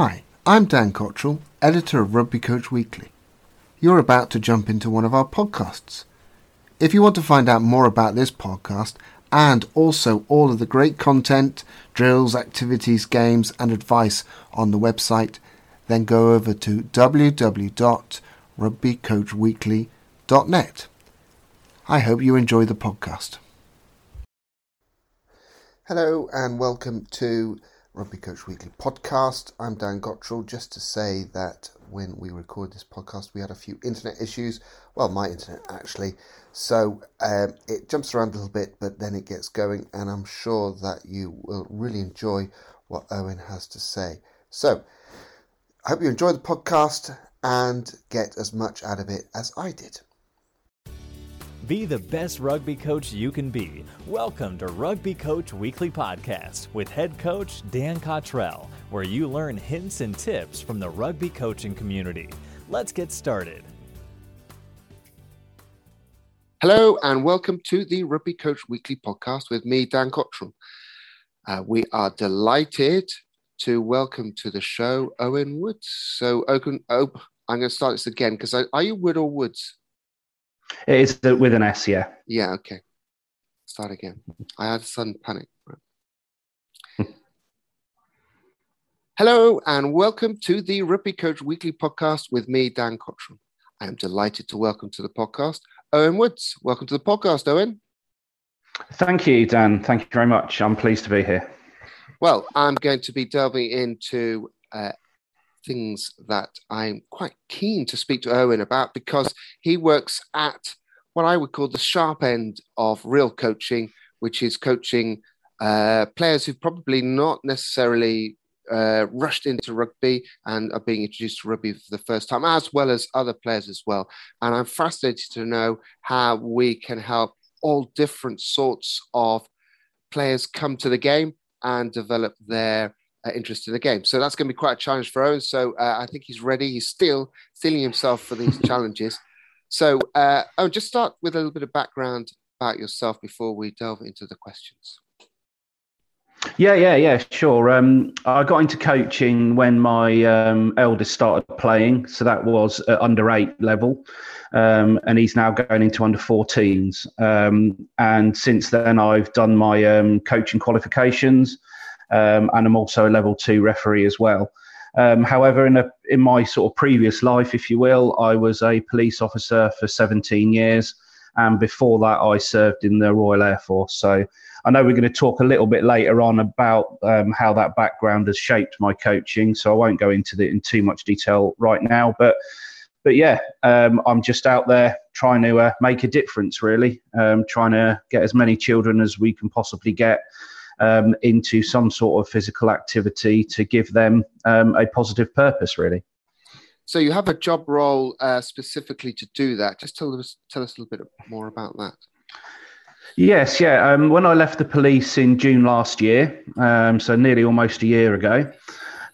Hi, I'm Dan Cottrell, editor of Rugby Coach Weekly. You're about to jump into one of our podcasts. If you want to find out more about this podcast and also all of the great content, drills, activities, games, and advice on the website, then go over to www.rugbycoachweekly.net. I hope you enjoy the podcast. Hello and welcome to Rugby Coach Weekly podcast. I'm Dan Cottrell. Just to say that when we record this podcast, we had a few internet issues. Well, my internet actually. So um, it jumps around a little bit, but then it gets going, and I'm sure that you will really enjoy what Owen has to say. So I hope you enjoy the podcast and get as much out of it as I did. Be the best rugby coach you can be. Welcome to Rugby Coach Weekly Podcast with head coach Dan Cottrell, where you learn hints and tips from the rugby coaching community. Let's get started. Hello, and welcome to the Rugby Coach Weekly Podcast with me, Dan Cottrell. Uh, we are delighted to welcome to the show Owen Woods. So, Owen, oh, I'm going to start this again because are you Wood or Woods? It is with an S, yeah. Yeah, okay. Start again. I had a sudden panic. Hello, and welcome to the Rugby Coach Weekly Podcast with me, Dan Cottrell. I am delighted to welcome to the podcast Owen Woods. Welcome to the podcast, Owen. Thank you, Dan. Thank you very much. I'm pleased to be here. Well, I'm going to be delving into uh, things that I'm quite keen to speak to Owen about because he works at what I would call the sharp end of real coaching, which is coaching uh, players who've probably not necessarily uh, rushed into rugby and are being introduced to rugby for the first time, as well as other players as well. And I'm fascinated to know how we can help all different sorts of players come to the game and develop their uh, interest in the game. So that's going to be quite a challenge for Owen. So uh, I think he's ready. He's still steeling himself for these challenges. So uh, oh, just start with a little bit of background about yourself before we delve into the questions. Yeah, yeah, yeah, sure. Um, I got into coaching when my um, eldest started playing, so that was at under eight level, um, and he's now going into under 14s. Um, and since then, I've done my um, coaching qualifications um, and I'm also a level two referee as well. Um, however, in a in my sort of previous life, if you will, I was a police officer for 17 years, and before that, I served in the Royal Air Force. So I know we're going to talk a little bit later on about um, how that background has shaped my coaching. So I won't go into it in too much detail right now, but but yeah, um, I'm just out there trying to uh, make a difference, really, um, trying to get as many children as we can possibly get um, into some sort of physical activity to give them um, a positive purpose, really. So you have a job role uh, specifically to do that. Just tell us tell us a little bit more about that. Yes, yeah. Um, when I left the police in June last year, um, so nearly almost a year ago,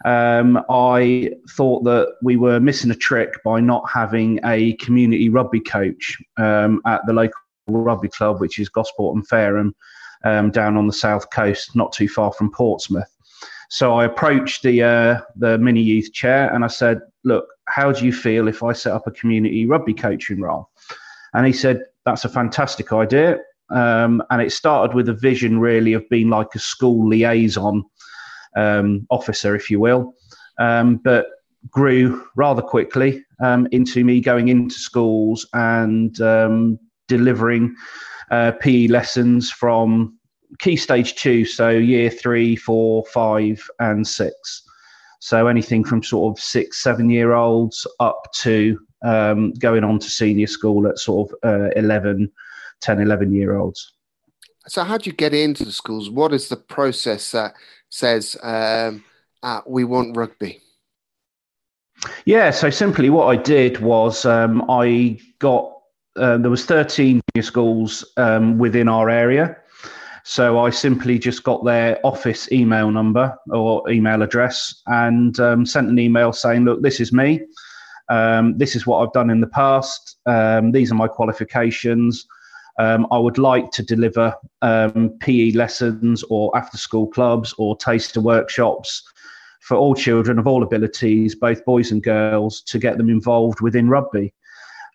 um, I thought that we were missing a trick by not having a community rugby coach um, at the local rugby club, which is Gosport and Fareham, um, down on the south coast, not too far from Portsmouth. So I approached the uh, the mini youth chair and I said, "Look, how do you feel if I set up a community rugby coaching role?" And he said, "That's a fantastic idea." Um, and it started with a vision, really, of being like a school liaison um, officer, if you will, um, but grew rather quickly um, into me going into schools and um, delivering uh, PE lessons from key stage two, so year three, four, five, and six. So anything from sort of six, seven year olds up to um, going on to senior school at sort of uh, 11, 10, 11 year olds. So, how do you get into the schools? What is the process that says um, uh, we want rugby? Yeah, so simply what I did was um, I got uh, there was 13 schools um, within our area. So I simply just got their office email number or email address and um, sent an email saying, "Look, this is me. Um, this is what I've done in the past. Um, these are my qualifications. Um, I would like to deliver um, PE lessons or after-school clubs or taster workshops." for all children of all abilities, both boys and girls, to get them involved within rugby.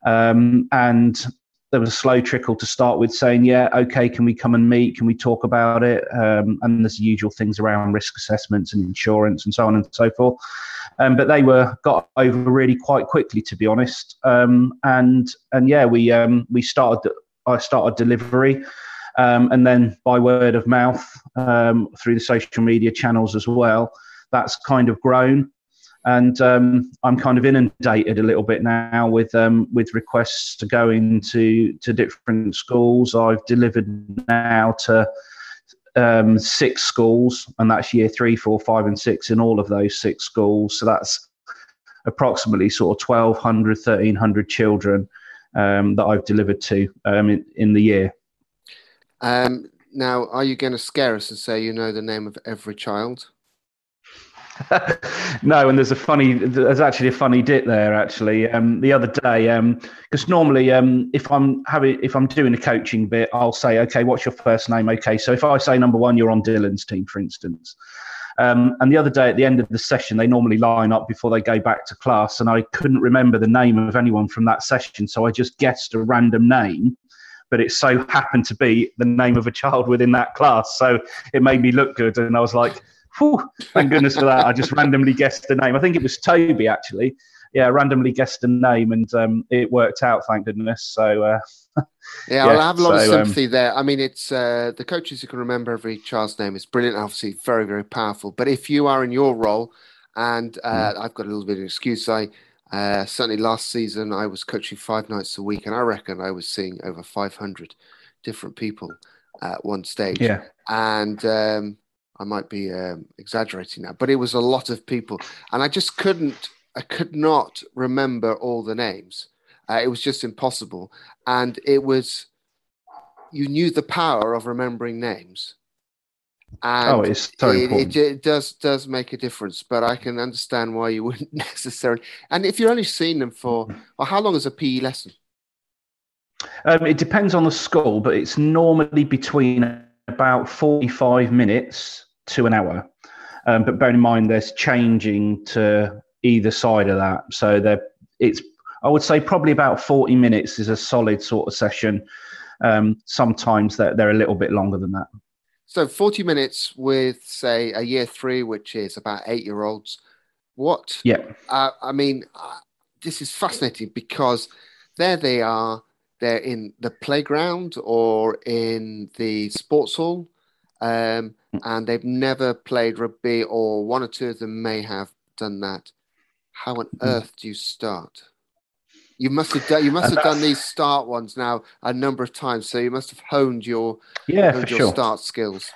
Um, and there was a slow trickle to start with saying, yeah, okay, can we come and meet? Can we talk about it? Um, and there's the usual things around risk assessments and insurance and so on and so forth. Um, but they were got over really quite quickly, to be honest. Um, and and yeah, we um, we started. I started delivery, um, and then by word of mouth um, through the social media channels as well. That's kind of grown and um, I'm kind of inundated a little bit now with um, with requests to go into to different schools. I've delivered now to um, six schools, and that's year three, four, five, and six in all of those six schools. So that's approximately sort of 1,200, 1,300 children um, that I've delivered to um, in, in the year. Um, now, are you going to scare us and say you know the name of every child? no, and there's a funny, there's actually a funny bit there. Actually, um, the other day, because um, normally, um, if I'm having, if I'm doing a coaching bit, I'll say, okay, what's your first name? Okay, so if I say number one, you're on Dylan's team, for instance. Um, and the other day, at the end of the session, they normally line up before they go back to class, and I couldn't remember the name of anyone from that session, so I just guessed a random name but it so happened to be the name of a child within that class. So it made me look good. And I was like, Whew, thank goodness for that. I just randomly guessed the name. I think it was Toby actually. Yeah, randomly guessed the name and um, it worked out. Thank goodness. So. Uh, yeah, yeah, I have a lot so, of um, sympathy um, there. I mean, it's uh, the coaches who can remember every child's name is brilliant. Obviously, very very powerful. But if you are in your role, and uh, mm. I've got a little bit of excuse, I. Uh, certainly, last season I was coaching five nights a week, and I reckon I was seeing over 500 different people at one stage. Yeah. And um, I might be um, exaggerating now, but it was a lot of people, and I just couldn't, I could not remember all the names. Uh, it was just impossible, and it was, you knew the power of remembering names. And oh, it's so it, important. It, it, does does make a difference, but I can understand why you wouldn't necessarily. And if you're only seeing them for, well, how long is a PE lesson? Um, it depends on the school, but it's normally between about 45 minutes to an hour. Um, but bear in mind, there's changing to either side of that. So there, it's I would say probably about 40 minutes is a solid sort of session. Um, sometimes they're, they're a little bit longer than that. So 40 minutes with, say, a year three, which is about eight year olds. What? Yeah. Uh, I mean, uh, this is fascinating because there they are. They're in the playground or in the sports hall. Um, and they've never played rugby, or one or two of them may have done that. How on hmm. earth do you start? You must have done. You must have done these start ones now a number of times, so you must have honed your yeah honed your sure. start skills.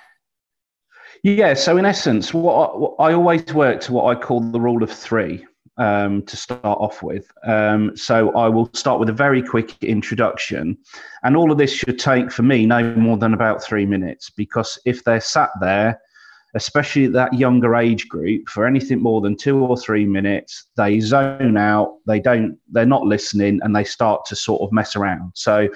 Yeah. So in essence, what I, what I always work to what I call the rule of three um, to start off with. Um, so I will start with a very quick introduction. And all of this should take for me no more than about three minutes because if they're sat there, especially that younger age group, for anything more than two or three minutes, they zone out, they don't, they're not listening, and they start to sort of mess around. So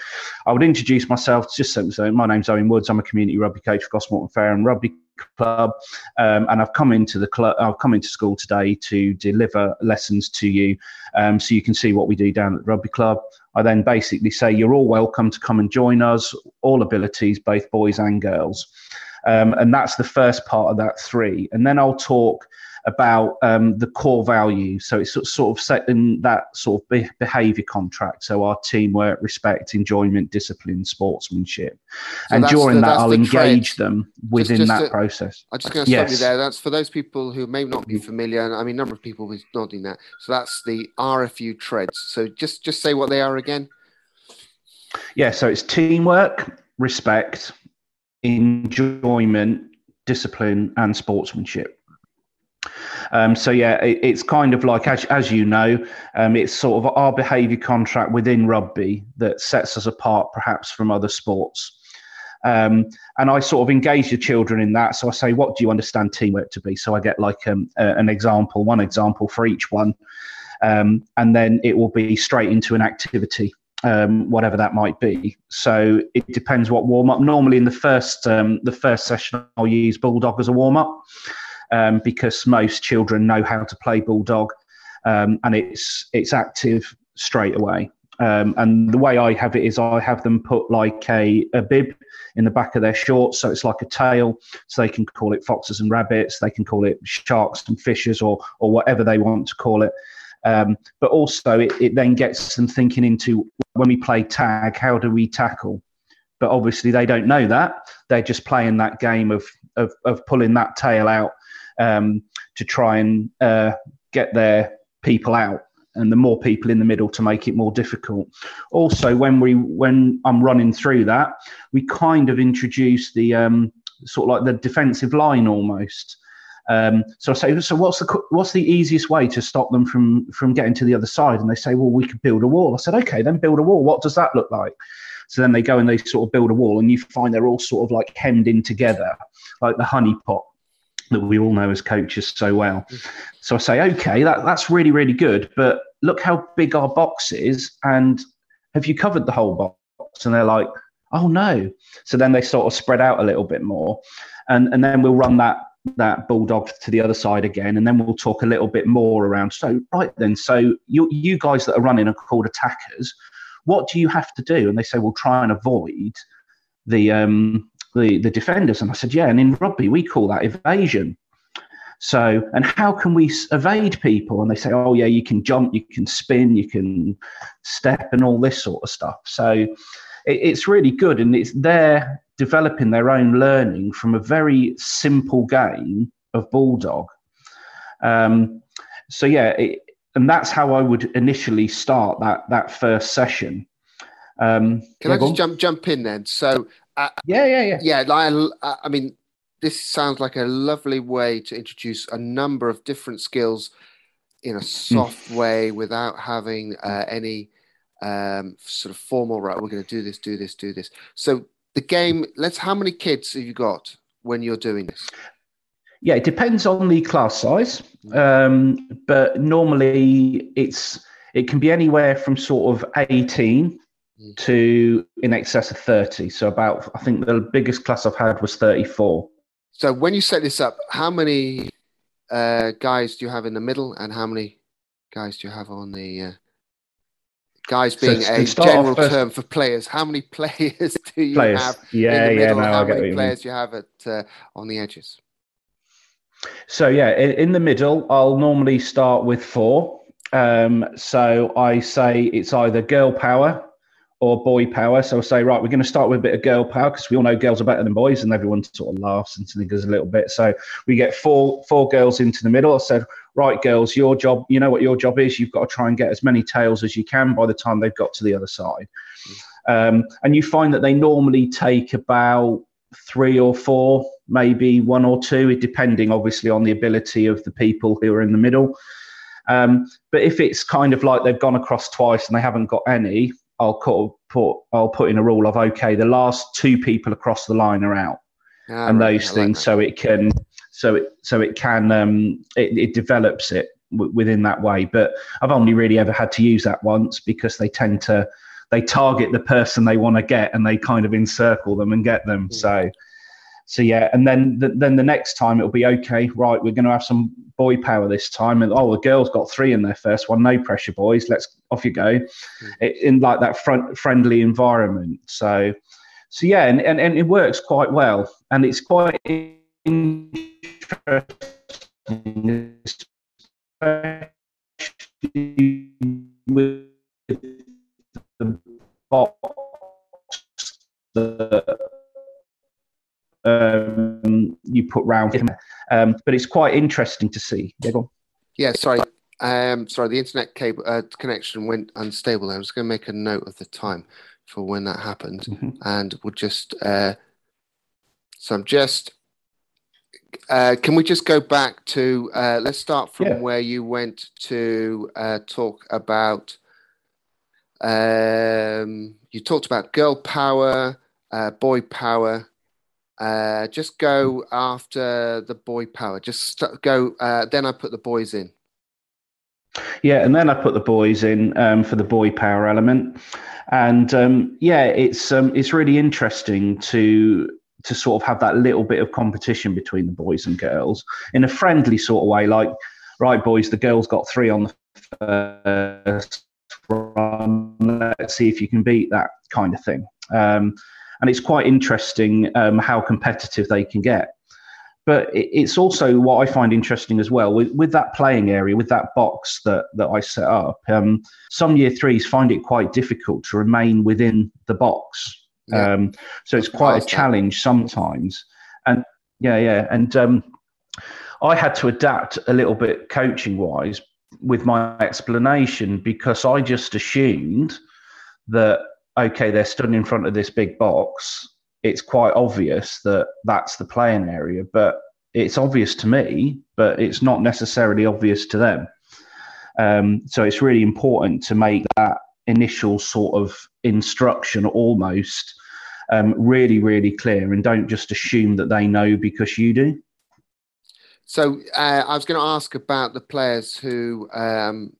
I would introduce myself just so my name's Owen Woods. I'm a community rugby coach for Gosport and Fareham Rugby club um, and i've come into the club i've come into school today to deliver lessons to you um, so you can see what we do down at the rugby club. I then basically say you're all welcome to come and join us all abilities both boys and girls. Um, and that's the first part of that three. And then i'll talk about um, the core value. So it's sort of setting that sort of be- behaviour contract. So our teamwork, respect, enjoyment, discipline, sportsmanship. So and during the, that, I'll engage them within just, just that to, process. I'm just going to stop yes. you there. That's for those people who may not be familiar. I mean, a number of people was nodding that. So that's the RFU TREDS. So just just say what they are again. Yeah. So it's teamwork, respect, enjoyment, discipline, and sportsmanship. Um, so yeah, it, it's kind of like as as you know, um, it's sort of our behaviour contract within rugby that sets us apart, perhaps from other sports. Um, and I sort of engage the children in that. So I say, what do you understand teamwork to be? So I get like um, a, an example, one example for each one, um, and then it will be straight into an activity. Um, whatever that might be. So it depends what warm up. Normally, in the first um, the first session, I'll use bulldog as a warm up, um, because most children know how to play bulldog, um, and it's it's active straight away. Um, and the way I have it is I have them put like a, a bib in the back of their shorts, so it's like a tail. So they can call it foxes and rabbits, they can call it sharks and fishes, or or whatever they want to call it. Um, but also, it, it then gets them thinking into when we play tag, how do we tackle? But obviously, they don't know that. They're just playing that game of of, of pulling that tail out um, to try and uh, get their people out and the more people in the middle to make it more difficult. Also, when we when I'm running through that, we kind of introduce the um, sort of like the defensive line almost. Um, so I say, so what's the what's the easiest way to stop them from from getting to the other side? And they say, well, we could build a wall. I said, okay, then build a wall. What does that look like? So then they go and they sort of build a wall, and you find they're all sort of like hemmed in together, like the honey pot that we all know as coaches so well. So I say, okay, that, that's really, really good. But look how big our box is. And have you covered the whole box? And they're like, oh no. So then they sort of spread out a little bit more. And, and then we'll run that that bulldog to the other side again and then we'll talk a little bit more around so right then so you you guys that are running are called attackers what do you have to do and they say well try and avoid the um the, the defenders. And I said, yeah. And in rugby, we call that evasion. So, and how can we evade people? And they say, oh, yeah, you can jump, you can spin, you can step, and all this sort of stuff. So, it, it's really good. And it's they're developing their own learning from a very simple game of Bulldog. Um, so, yeah, it, and that's how I would initially start that, that first session. Um, Can I just jump jump in then? So uh, yeah, yeah, yeah. Yeah, I mean, this sounds like a lovely way to introduce a number of different skills in a soft mm. way without having uh, any um, sort of formal, right, we're going to do this, do this, do this. So the game, let's, how many kids have you got when you're doing this? Yeah, it depends on the class size, um, but normally it's it can be anywhere from sort of 18 to in excess of 30. So about, I think the biggest class I've had was 34. So when you set this up, how many uh, guys do you have in the middle and how many guys do you have on the uh, guys being so a general first... term for players? How many players do you players. have yeah, in the middle? Yeah, no, how many players do you have at uh, on the edges? So yeah, in, in the middle, I'll normally start with four. Um, so I say it's either girl power or boy power. So I say, right, we're going to start with a bit of girl power because we all know girls are better than boys, and everyone sort of laughs and sniggers a little bit. So we get four four girls into the middle. I said, right, girls, your job, you know what your job is. You've got to try and get as many tails as you can by the time they've got to the other side. Um, and you find that they normally take about three or four, maybe one or two, depending obviously on the ability of the people who are in the middle. Um, but if it's kind of like they've gone across twice and they haven't got any, I'll put I'll put in a rule of okay, the last two people across the line are out, ah, and right, those things, like so it can so it so it can um, it, it develops it w- within that way. But I've only really ever had to use that once because they tend to they target the person they want to get and they kind of encircle them and get them. Mm. So so yeah, and then the, then the next time it'll be okay. Right, we're going to have some boy power this time, and oh, the girls got three in their first one. No pressure, boys. Let's off you go, mm. in like that front friendly environment. So, so yeah, and, and, and it works quite well, and it's quite interesting, with the box that um, you put round him. Um, but it's quite interesting to see. Yeah, yeah sorry. Um, sorry, the internet cable uh, connection went unstable. I was going to make a note of the time for when that happened, mm-hmm. and we'll just. Uh, so I'm just. Uh, can we just go back to? Uh, let's start from yeah. where you went to uh, talk about. Um, you talked about girl power, uh, boy power, uh, just go after the boy power. Just st- go. Uh, then I put the boys in. Yeah, and then I put the boys in um, for the boy power element, and um, yeah, it's um, it's really interesting to to sort of have that little bit of competition between the boys and girls in a friendly sort of way, like, right, boys, the girls got three on the first run. Let's see if you can beat that kind of thing. Um, and it's quite interesting um, how competitive they can get. But it's also what I find interesting as well with, with that playing area, with that box that, that I set up. Um, some year threes find it quite difficult to remain within the box. Yeah. Um, so it's quite a challenge sometimes. And yeah, yeah. And um, I had to adapt a little bit coaching wise with my explanation because I just assumed that okay, they're stood in front of this big box. It's quite obvious that that's the playing area, but it's obvious to me, but it's not necessarily obvious to them. Um, so it's really important to make that initial sort of instruction almost um, really, really clear and don't just assume that they know because you do. So uh, I was going to ask about the players who um,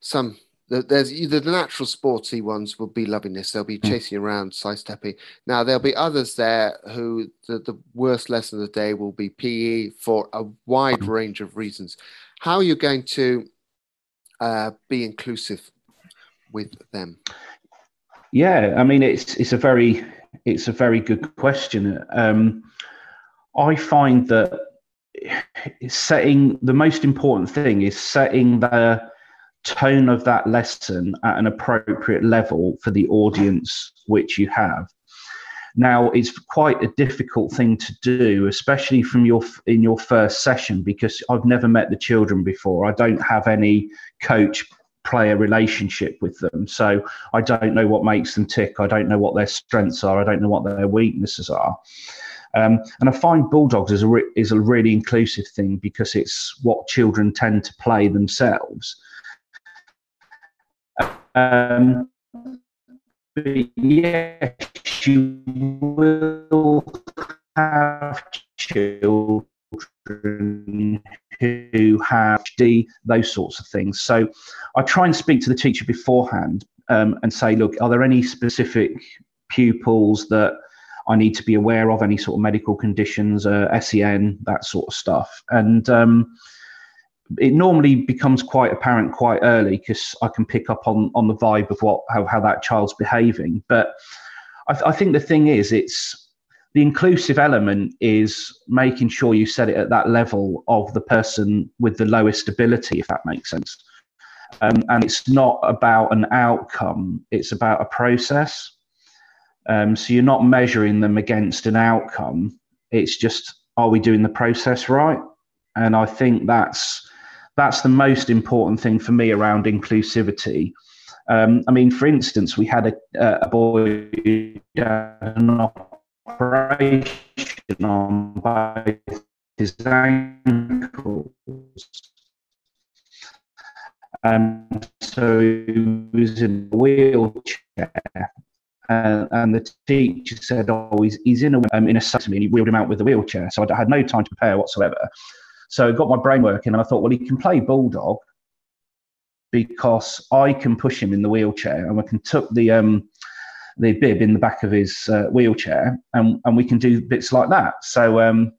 some there's either the natural sporty ones will be loving this. They'll be hmm. chasing around, side stepping. Now there'll be others there who the, the worst lesson of the day will be PE for a wide hmm. range of reasons. How are you going to uh, be inclusive with them? Yeah, I mean it's it's a very it's a very good question. Um, I find that setting the most important thing is setting the tone of that lesson at an appropriate level for the audience which you have. Now, it's quite a difficult thing to do, especially from your in your first session, because I've never met the children before. I don't have any coach player relationship with them, so I don't know what makes them tick. I don't know what their strengths are. I don't know what their weaknesses are. Um, and I find Bulldogs is a re- is a really inclusive thing because it's what children tend to play themselves. Um, but yes, you will have children who have D, those sorts of things. So I try and speak to the teacher beforehand um, and say, look, are there any specific pupils that I need to be aware of, any sort of medical conditions, uh, SEN, that sort of stuff? And um, it normally becomes quite apparent quite early because I can pick up on on the vibe of what how, how that child's behaving. But I, th- I think the thing is, it's the inclusive element is making sure you set it at that level of the person with the lowest ability, if that makes sense. Um, and it's not about an outcome; it's about a process. Um, so you're not measuring them against an outcome. It's just, are we doing the process right? And I think that's that's the most important thing for me around inclusivity. Um, I mean, for instance, we had a, a boy an operation on both his ankles. Um, so he was in a wheelchair. Uh, and the teacher said, "Oh, he's, he's in a um, in a and he wheeled him out with the wheelchair." So I had no time to prepare whatsoever. So I got my brain working and I thought, well, he can play Bulldog because I can push him in the wheelchair and we can tuck the um, the bib in the back of his uh, wheelchair and, and we can do bits like that. So um,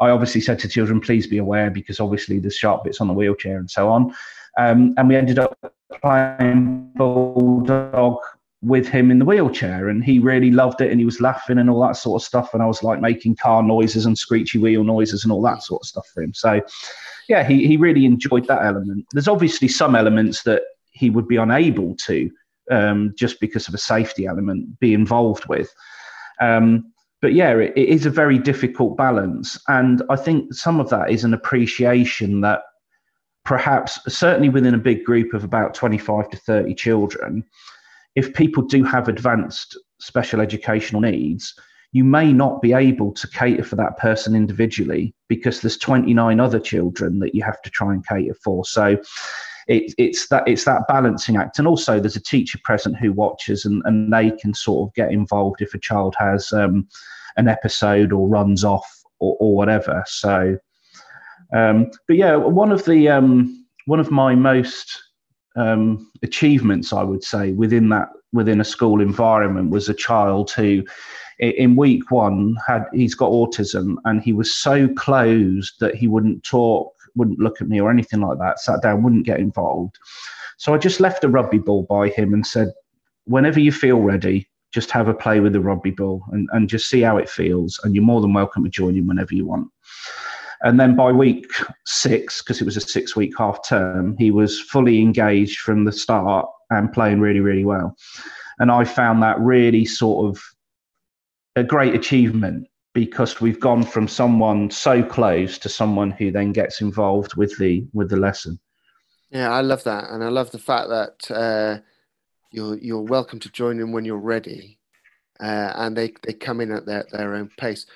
I obviously said to children, please be aware because obviously there's sharp bits on the wheelchair and so on. Um, and we ended up playing Bulldog with him in the wheelchair and he really loved it and he was laughing and all that sort of stuff and i was like making car noises and screechy wheel noises and all that sort of stuff for him. So yeah he, he really enjoyed that element. There's obviously some elements that he would be unable to um, just because of a safety element be involved with. Um, but yeah it, it is a very difficult balance and i think some of that is an appreciation that perhaps certainly within a big group of about 25 to 30 children if people do have advanced special educational needs, you may not be able to cater for that person individually because there's 29 other children that you have to try and cater for. So it, it's that it's that balancing act, and also there's a teacher present who watches, and, and they can sort of get involved if a child has um, an episode or runs off or, or whatever. So, um, but yeah, one of the um, one of my most um, achievements, I would say, within that within a school environment was a child who in week one had he's got autism and he was so closed that he wouldn't talk wouldn't look at me or anything like that sat down wouldn't get involved. So i just left a rugby ball by him and said whenever you feel ready just have a play with the rugby ball and, and just see how it feels and you're more than welcome to join in whenever you want and then by week six because it was a six week half term he was fully engaged from the start and playing really really well and i found that really sort of a great achievement because we've gone from someone so close to someone who then gets involved with the with the lesson. Yeah, I love that, and I love the fact that uh, you're you're welcome to join them when you're ready, uh, and they they come in at their their own pace.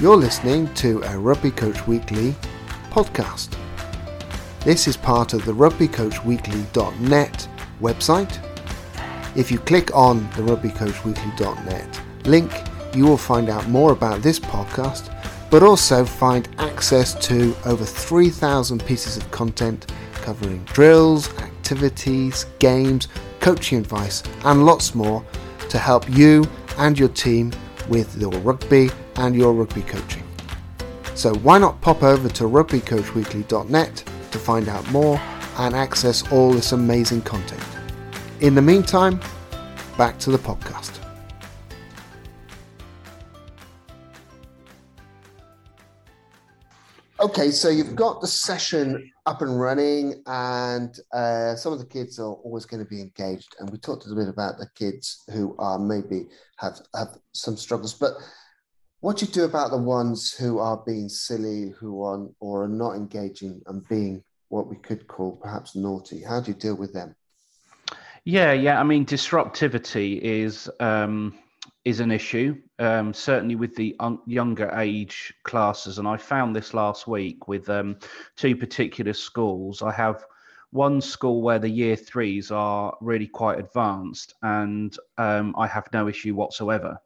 You're listening to a Rugby Coach Weekly podcast. This is part of the rugbycoachweekly.net website. If you click on the rugbycoachweekly.net link, you will find out more about this podcast, but also find access to over 3,000 pieces of content covering drills, activities, games, coaching advice, and lots more to help you and your team with your rugby and your rugby coaching. So why not pop over to rugbycoachweekly.net to find out more and access all this amazing content. In the meantime, back to the podcast. Okay, so you've got the session up and running, and uh, some of the kids are always going to be engaged. And we talked a bit about the kids who are maybe have have some struggles, but what do you do about the ones who are being silly, who are or are not engaging and being what we could call perhaps naughty? How do you deal with them? Yeah, yeah. I mean, disruptivity is um, is an issue, um, certainly with the un- younger age classes. And I found this last week with um, two particular schools. I have one school where the year threes are really quite advanced, and um, I have no issue whatsoever.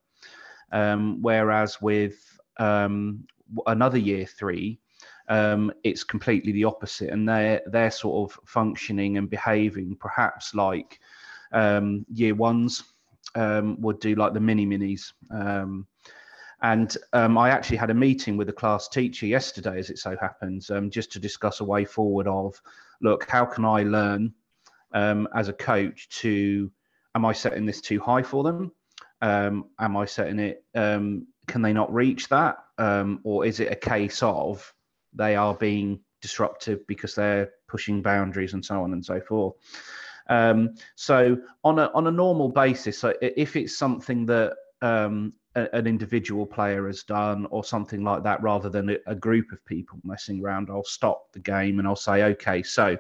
Um, whereas with um, another year three, um, it's completely the opposite, and they're they're sort of functioning and behaving perhaps like um, year ones um, would do, like the mini minis. Um, and I actually had a meeting with a class teacher yesterday, as it so happens, just to discuss a way forward of, look, how can I learn as a coach to, am I setting this too high for them? Um, am I setting it? Um, can they not reach that, um, or is it a case of they are being disruptive because they're pushing boundaries and so on and so forth? Um, so on a on a normal basis, so if it's something that um, an individual player has done or something like that, rather than a, group of people messing around, I'll stop the game and I'll say, okay, so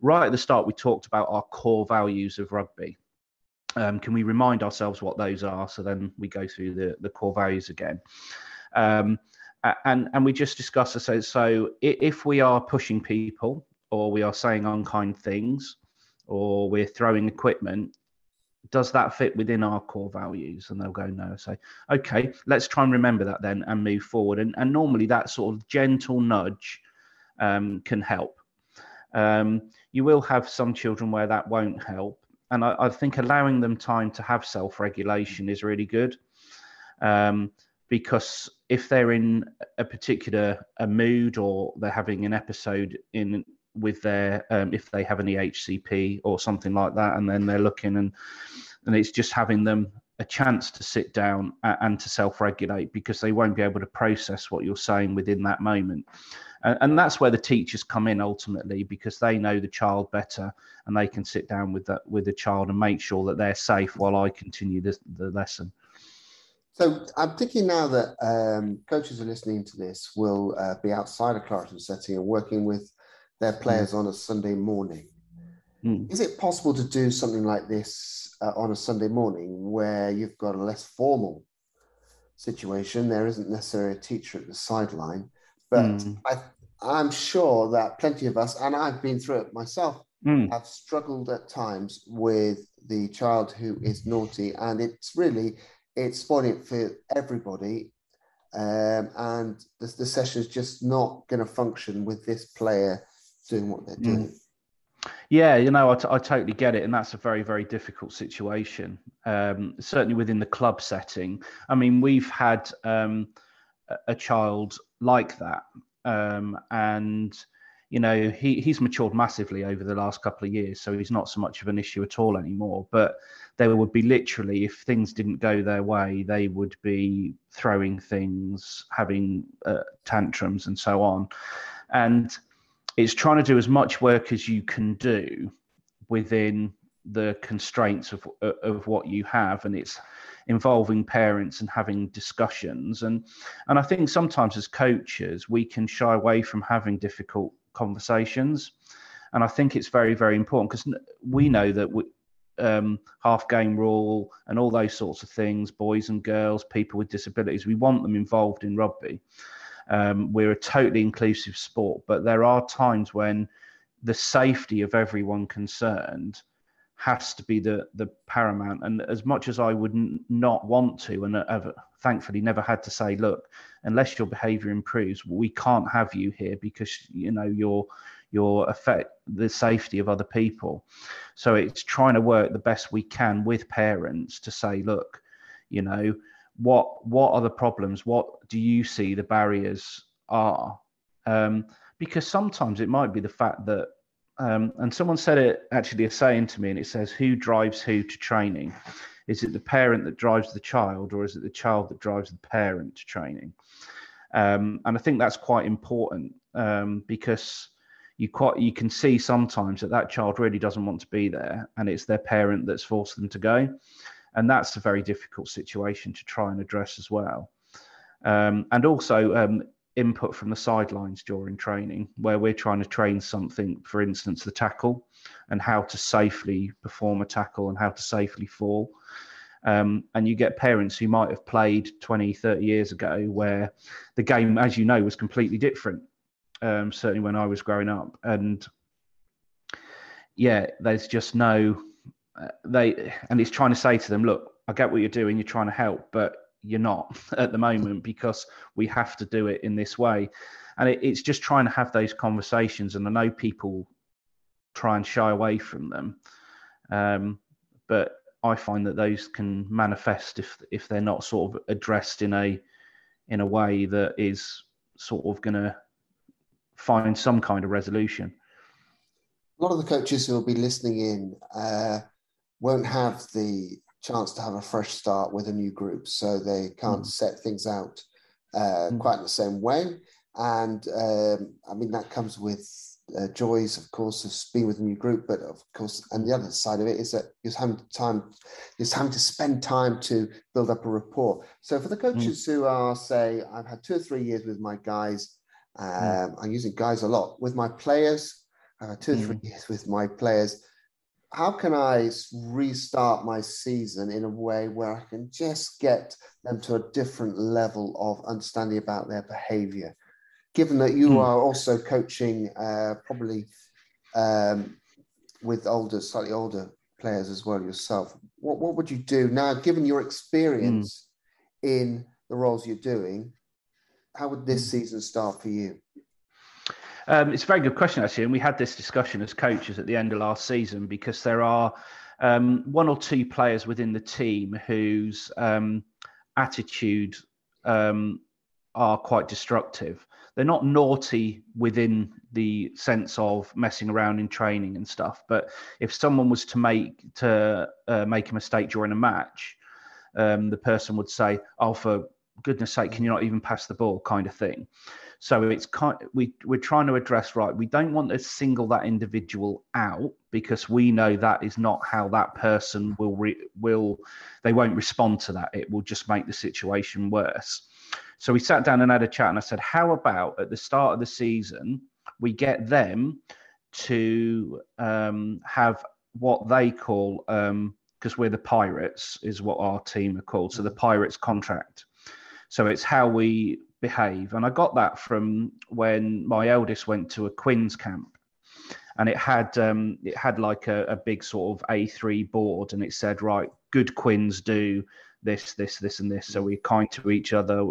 right at the start, we talked about our core values of rugby. Um, can we remind ourselves what those are? So then we go through the, the core values again. Um, and, and we just discuss. So, so if we are pushing people or we are saying unkind things or we're throwing equipment, does that fit within our core values? And they'll go, no. Say, okay, let's try and remember that then and move forward. And, and normally that sort of gentle nudge um, can help. Um, you will have some children where that won't help and I, I, think allowing them time to have self-regulation is really good um, because if they're in a particular a mood or they're having an episode in with their um, if they have an EHCP or something like that, and then they're looking and and it's just having them a chance to sit down and to self-regulate because they won't be able to process what you're saying within that moment and, and that's where the teachers come in ultimately because they know the child better and they can sit down with that with the child and make sure that they're safe while I continue the, the lesson. So I'm thinking now that um, coaches are listening to this will uh, be outside a classroom setting and working with their mm. players mm. on a Sunday morning. Mm. Is it possible to do something like this uh, on a Sunday morning where you've got a less formal situation? There isn't necessarily a teacher at the sideline, but mm. I, I'm sure that plenty of us, and I've been through it myself, mm. have struggled at times with the child who is naughty, and it's really it's spoiling for everybody. Um, and the, the session is just not going to function with this player doing what they're mm. doing. Yeah, you know, I, t- I totally get it, and that's a very, very difficult situation. Um, certainly within the club setting. I mean, we've had um, a child like that, um, and you know, he he's matured massively over the last couple of years, so he's not so much of an issue at all anymore. But there would be literally, if things didn't go their way, they would be throwing things, having uh, tantrums, and so on, and it's trying to do as much work as you can do within the constraints of of what you have and it's involving parents and having discussions. And and I think sometimes as coaches we can shy away from having difficult conversations. And I think it's very very important because we know that we, um, half game rule and all those sorts of things boys and girls people with disabilities we want them involved in rugby um, we're a totally inclusive sport, but there are times when the safety of everyone concerned has to be the the paramount. And as much as I would not want to, and have thankfully never had to say, look, unless your behaviour improves, we can't have you here because you know you're you're affect the safety of other people. So it's trying to work the best we can with parents to say, look, you know, what what are the problems? What do you see the barriers are? Um, because sometimes it might be the fact that, um, and someone said it actually a saying to me, and it says, "Who drives who to training? Is it the parent that drives the child, or is it the child that drives the parent to training?" Um, and I think that's quite important um, because you quite you can see sometimes that that child really doesn't want to be there, and it's their parent that's forced them to go and that's a very difficult situation to try and address as well. Um, and also um, input from the sidelines during training, where we're trying to train something, for instance, the tackle and how to safely perform a tackle and how to safely fall. Um, and you get parents who might have played 20, 30 years ago where the game, as you know, was completely different, um, certainly when I was growing up. And yeah, there's just no they and he's trying to say to them, look, I get what you're doing, you're trying to help, but you're not at the moment because we have to do it in this way. And it, it's just trying to have those conversations. And I know people try and shy away from them, um, but I find that those can manifest if if they're not sort of addressed in a in a way that is sort of going to find some kind of resolution. A lot of the coaches who will be listening in uh, won't have the chance to have a fresh start with a new group, so they can't mm. set things out uh, mm. quite in the same way. And um, I mean that comes with uh, joys, of course, of being with a new group, but of course, and the other side of it is that you're having time, you're having to spend time to build up a rapport. So for the hmm. coaches mm. who are, say, I've had two or three years with my guys, hmm. um, I'm using guys a lot with my players. I've had two or three hmm. years with my players how can I restart my season in a way where I can just get them to a different level of understanding about their behavior? Given that you mm. are also coaching uh, probably um, with older, slightly older players as well yourself, what, what would you do now, given your experience mm. in the roles you're doing? How would this hmm. season start for you? Um, it's a very good question, actually. And we had this discussion as coaches at the end of last season because there are um, one or two players within the team whose um, attitude um, are quite destructive. They're not naughty within the sense of messing around in training and stuff, but if someone was to make to uh, make a mistake during a match, um, the person would say, "Oh, for goodness sake, can you not even pass the ball?" kind of thing. So it's kind we we're trying to address right. We don't want to single that individual out because we know that is not how that person will re, will they won't respond to that. It will just make the situation worse. So we sat down and had a chat, and I said, how about at the start of the season we get them to um, have what they call um, because we're the pirates is what our team are called. So the pirates contract. So it's how we behave. And I got that from when my eldest went to a Quins camp. And it had um, it had like a, a big sort of A3 board, and it said, right, good Quins do this, this, this, and this. So we're kind to each other,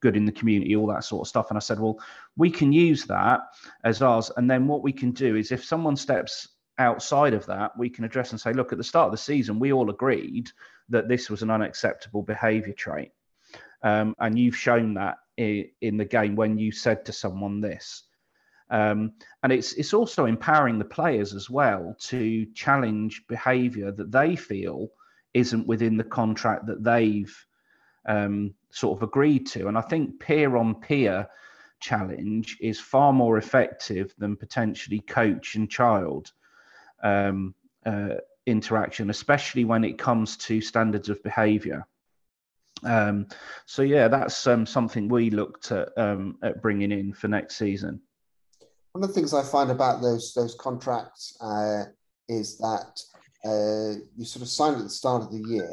good in the community, all that sort of stuff. And I said, well, we can use that as ours. And then what we can do is if someone steps outside of that, we can address and say, look, at the start of the season, we all agreed that this was an unacceptable behavior trait. Um, and you've shown that in, the game when you said to someone this. Um, and it's it's also empowering the players as well to challenge behaviour that they feel isn't within the contract that they've um, sort of agreed to. And I think peer on peer challenge is far more effective than potentially coach and child um, uh, interaction, especially when it comes to standards of behaviour. Um, so yeah, that's um, something we looked at, um, at bringing in for next season. One of the things I find about those those contracts uh, is that uh, you sort of sign at the start of the year,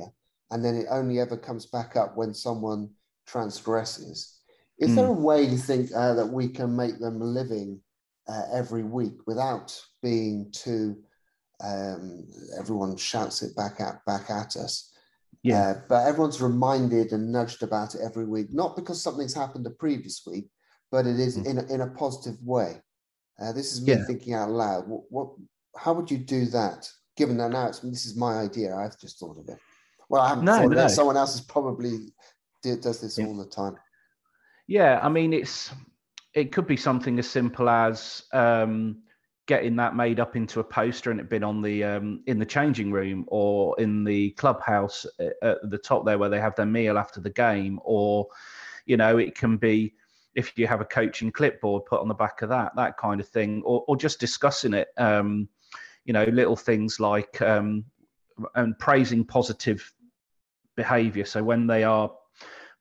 and then it only ever comes back up when someone transgresses. Is mm. there a way you think uh, that we can make them living uh, every week without being too? Um, everyone shouts it back at back at us. Yeah, uh, but everyone's reminded and nudged about it every week, not because something's happened the previous week, but it is mm. in a, in a positive way. Uh, this is me yeah. thinking out loud. What, what, how would you do that? Given that now it's, this is my idea, I've just thought of it. Well, I haven't no, thought no. of it. Someone else has probably does this yeah. all the time. Yeah, I mean, it's it could be something as simple as um, getting that made up into a poster and it been on the um, in the changing room or in the clubhouse at the top there where they have their meal after the game, or you know, it can be if you have a coaching clipboard put on the back of that, that kind of thing, or, or just discussing it. Um, you know, little things like um, and praising positive behavior. So when they are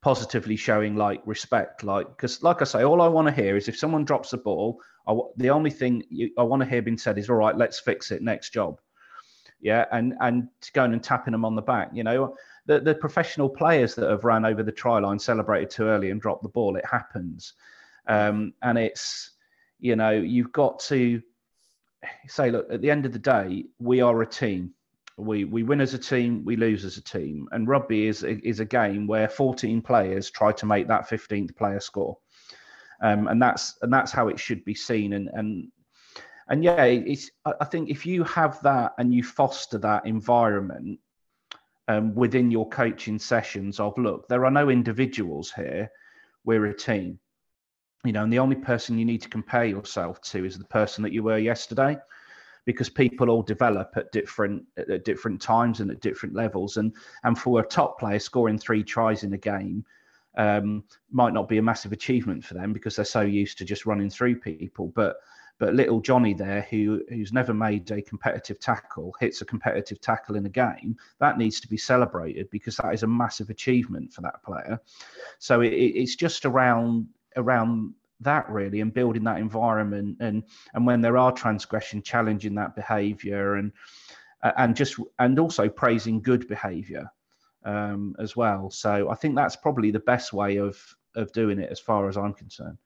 positively showing like respect, like because like I say, all I want to hear is if someone drops the ball, I, the only thing you, I want to hear being said is, "All right, let's fix it. Next job." Yeah, and and going and tapping them on the back. You know, the, the professional players that have ran over the try line celebrated too early and dropped the ball. It happens. Um, and it's, you know, you've got to say, look, at the end of the day, we are a team. We, we win as a team, we lose as a team. And rugby is, is a game where 14 players try to make that 15th player score. Um, and that's and that's how it should be seen. And and and yeah, it's I think if you have that and you foster that environment, um, within your coaching sessions of look, there are no individuals here, we're a team. You know, and the only person you need to compare yourself to is the person that you were yesterday, because people all develop at different at different times and at different levels. And and for a top player scoring three tries in a game um, might not be a massive achievement for them because they're so used to just running through people. But but little Johnny there, who who's never made a competitive tackle, hits a competitive tackle in a game, that needs to be celebrated because that is a massive achievement for that player. So it, it's just around around that really and building that environment and and when there are transgression challenging that behavior and and just and also praising good behavior um, as well so i think that's probably the best way of of doing it as far as i'm concerned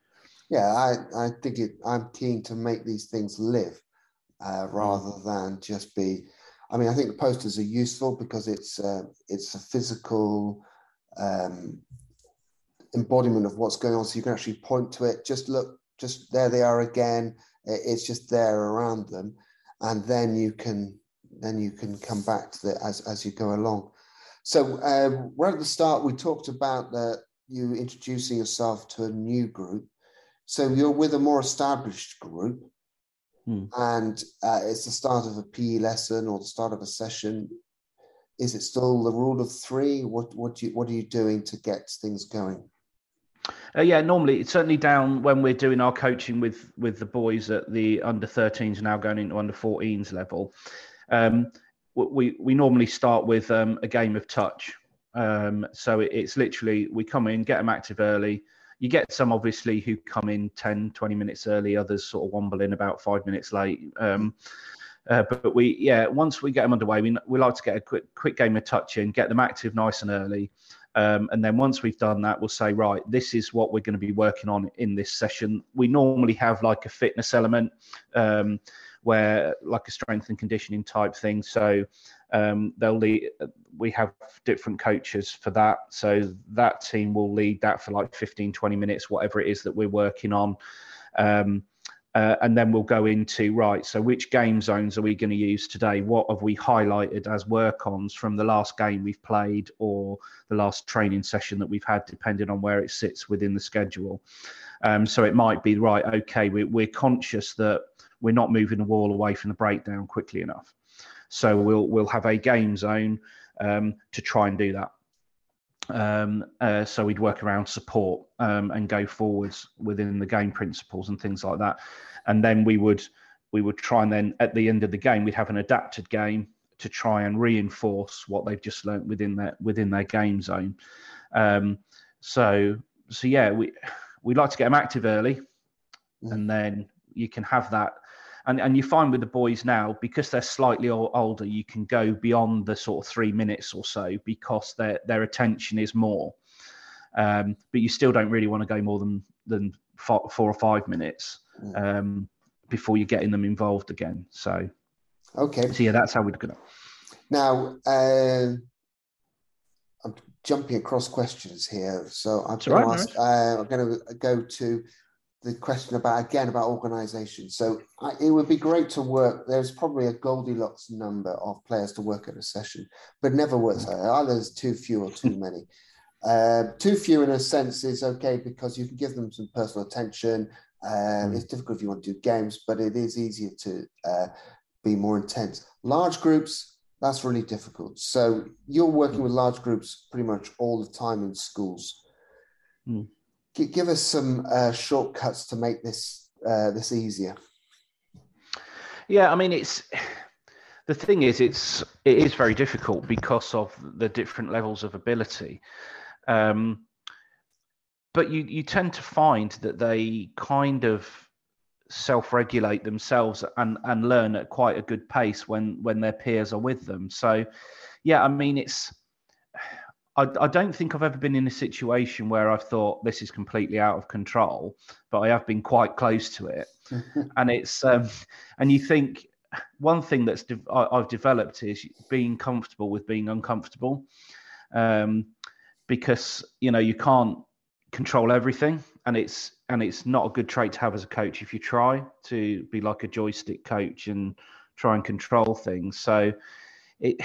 yeah, I, I think it, I'm keen to make these things live uh, mm. rather than just be. I mean, I think the posters are useful because it's uh, it's a physical um, embodiment of what's going on, so you can actually point to it. Just look, just there they are again. It's just there around them, and then you can then you can come back to it as as you go along. So uh, right at the start, we talked about uh, you introducing yourself to a new group. So you're with a more established group, hmm. and uh, it's the start of a PE lesson or the start of a session. Is it still the rule of three? What what you what are you doing to get things going? Uh, yeah, normally it's certainly down when we're doing our coaching with with the boys at the under 13s now going into under 14s level. Um, we we normally start with um, a game of touch. Um, so it, it's literally we come in, get them active early, you get some obviously who come in 10, 20 minutes early, others sort of womble in about five minutes late. Um, uh, but we, yeah, once we get them underway, we, we like to get a quick, quick game of touch in, get them active nice and early. Um, and then once we've done that, we'll say, right, this is what we're going to be working on in this session. We normally have like a fitness element um, where, like a strength and conditioning type thing. So Um, they'll lead. We have different coaches for that, so that team will lead that for like 15, 20 minutes, whatever it is that we're working on. Um, uh, and then we'll go into right. So, which game zones are we going to use today? What have we highlighted as work ons from the last game we've played or the last training session that we've had, depending on where it sits within the schedule? Um, so, it might be right, okay, we, we're conscious that we're not moving the wall away from the breakdown quickly enough. So, we'll, we'll have a game zone um, to try and do that. Um, uh, so we'd work around support um, and go forwards within the game principles and things like that. And then we would we would try and then at the end of the game we'd have an adapted game to try and reinforce what they've just learnt within their within their game zone. Um, so so yeah, we we like to get them active early, mm. and then you can have that and and you find with the boys now because they're slightly older, you can go beyond the sort of three minutes or so because their their attention is more. Um, but you still don't really want to go more than than four, four or five minutes mm. um, before you're getting them involved again. So, okay. So yeah, that's how we'd go. Now, uh, I'm jumping across questions here, so I'm going right, to ask. Uh, I'm going to go to the question about again about organisation. So I, it would be great to work. There's probably a Goldilocks number of players to work at a session, but never works out. Either there's too few or too many. Uh, too few in a sense is okay because you can give them some personal attention. Um, it's difficult if you want to do games, but it is easier to uh, be more intense. Large groups, that's really difficult. So you're working with large groups pretty much all the time in schools. Mm give us some uh, shortcuts to make this uh, this easier. Yeah, I mean it's the thing is it's it is very difficult because of the different levels of ability. Um, but you you tend to find that they kind of self-regulate themselves and and learn at quite a good pace when when their peers are with them. So yeah, I mean it's I, I, don't think I've ever been in a situation where I've thought this is completely out of control, but I have been quite close to it. and it's um, and you think one thing that's de- I, have developed is being comfortable with being uncomfortable, um, because you know you can't control everything, and it's and it's not a good trait to have as a coach if you try to be like a joystick coach and try and control things. So it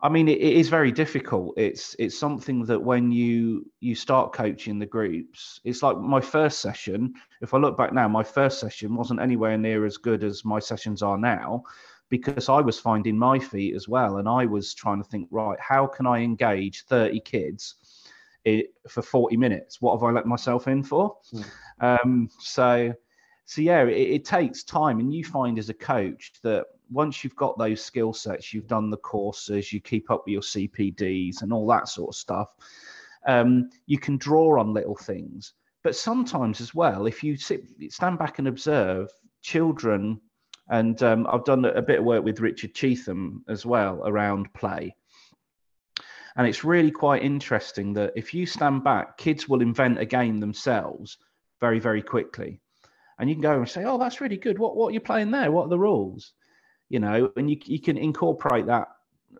I mean, it, it is very difficult. It's it's something that when you you start coaching the groups, it's like my first session. If I look back now, my first session wasn't anywhere near as good as my sessions are now, because I was finding my feet as well, and I was trying to think, right, how can I engage thirty kids for forty minutes? What have I let myself in for? Mm. Um, so, so yeah, it, it takes time, and you find as a coach that once you've got those skill sets, you've done the courses, you keep up with your CPDs and all that sort of stuff, um, you can draw on little things. But sometimes as well, if you sit, stand back and observe children, and um, I've done a bit of work with Richard Cheetham as well around play. And it's really quite interesting that if you stand back, kids will invent a game themselves very, very quickly. And you can go and say, "Oh, that's really good. What what are you playing there? What are the rules?" You know, and you you can incorporate that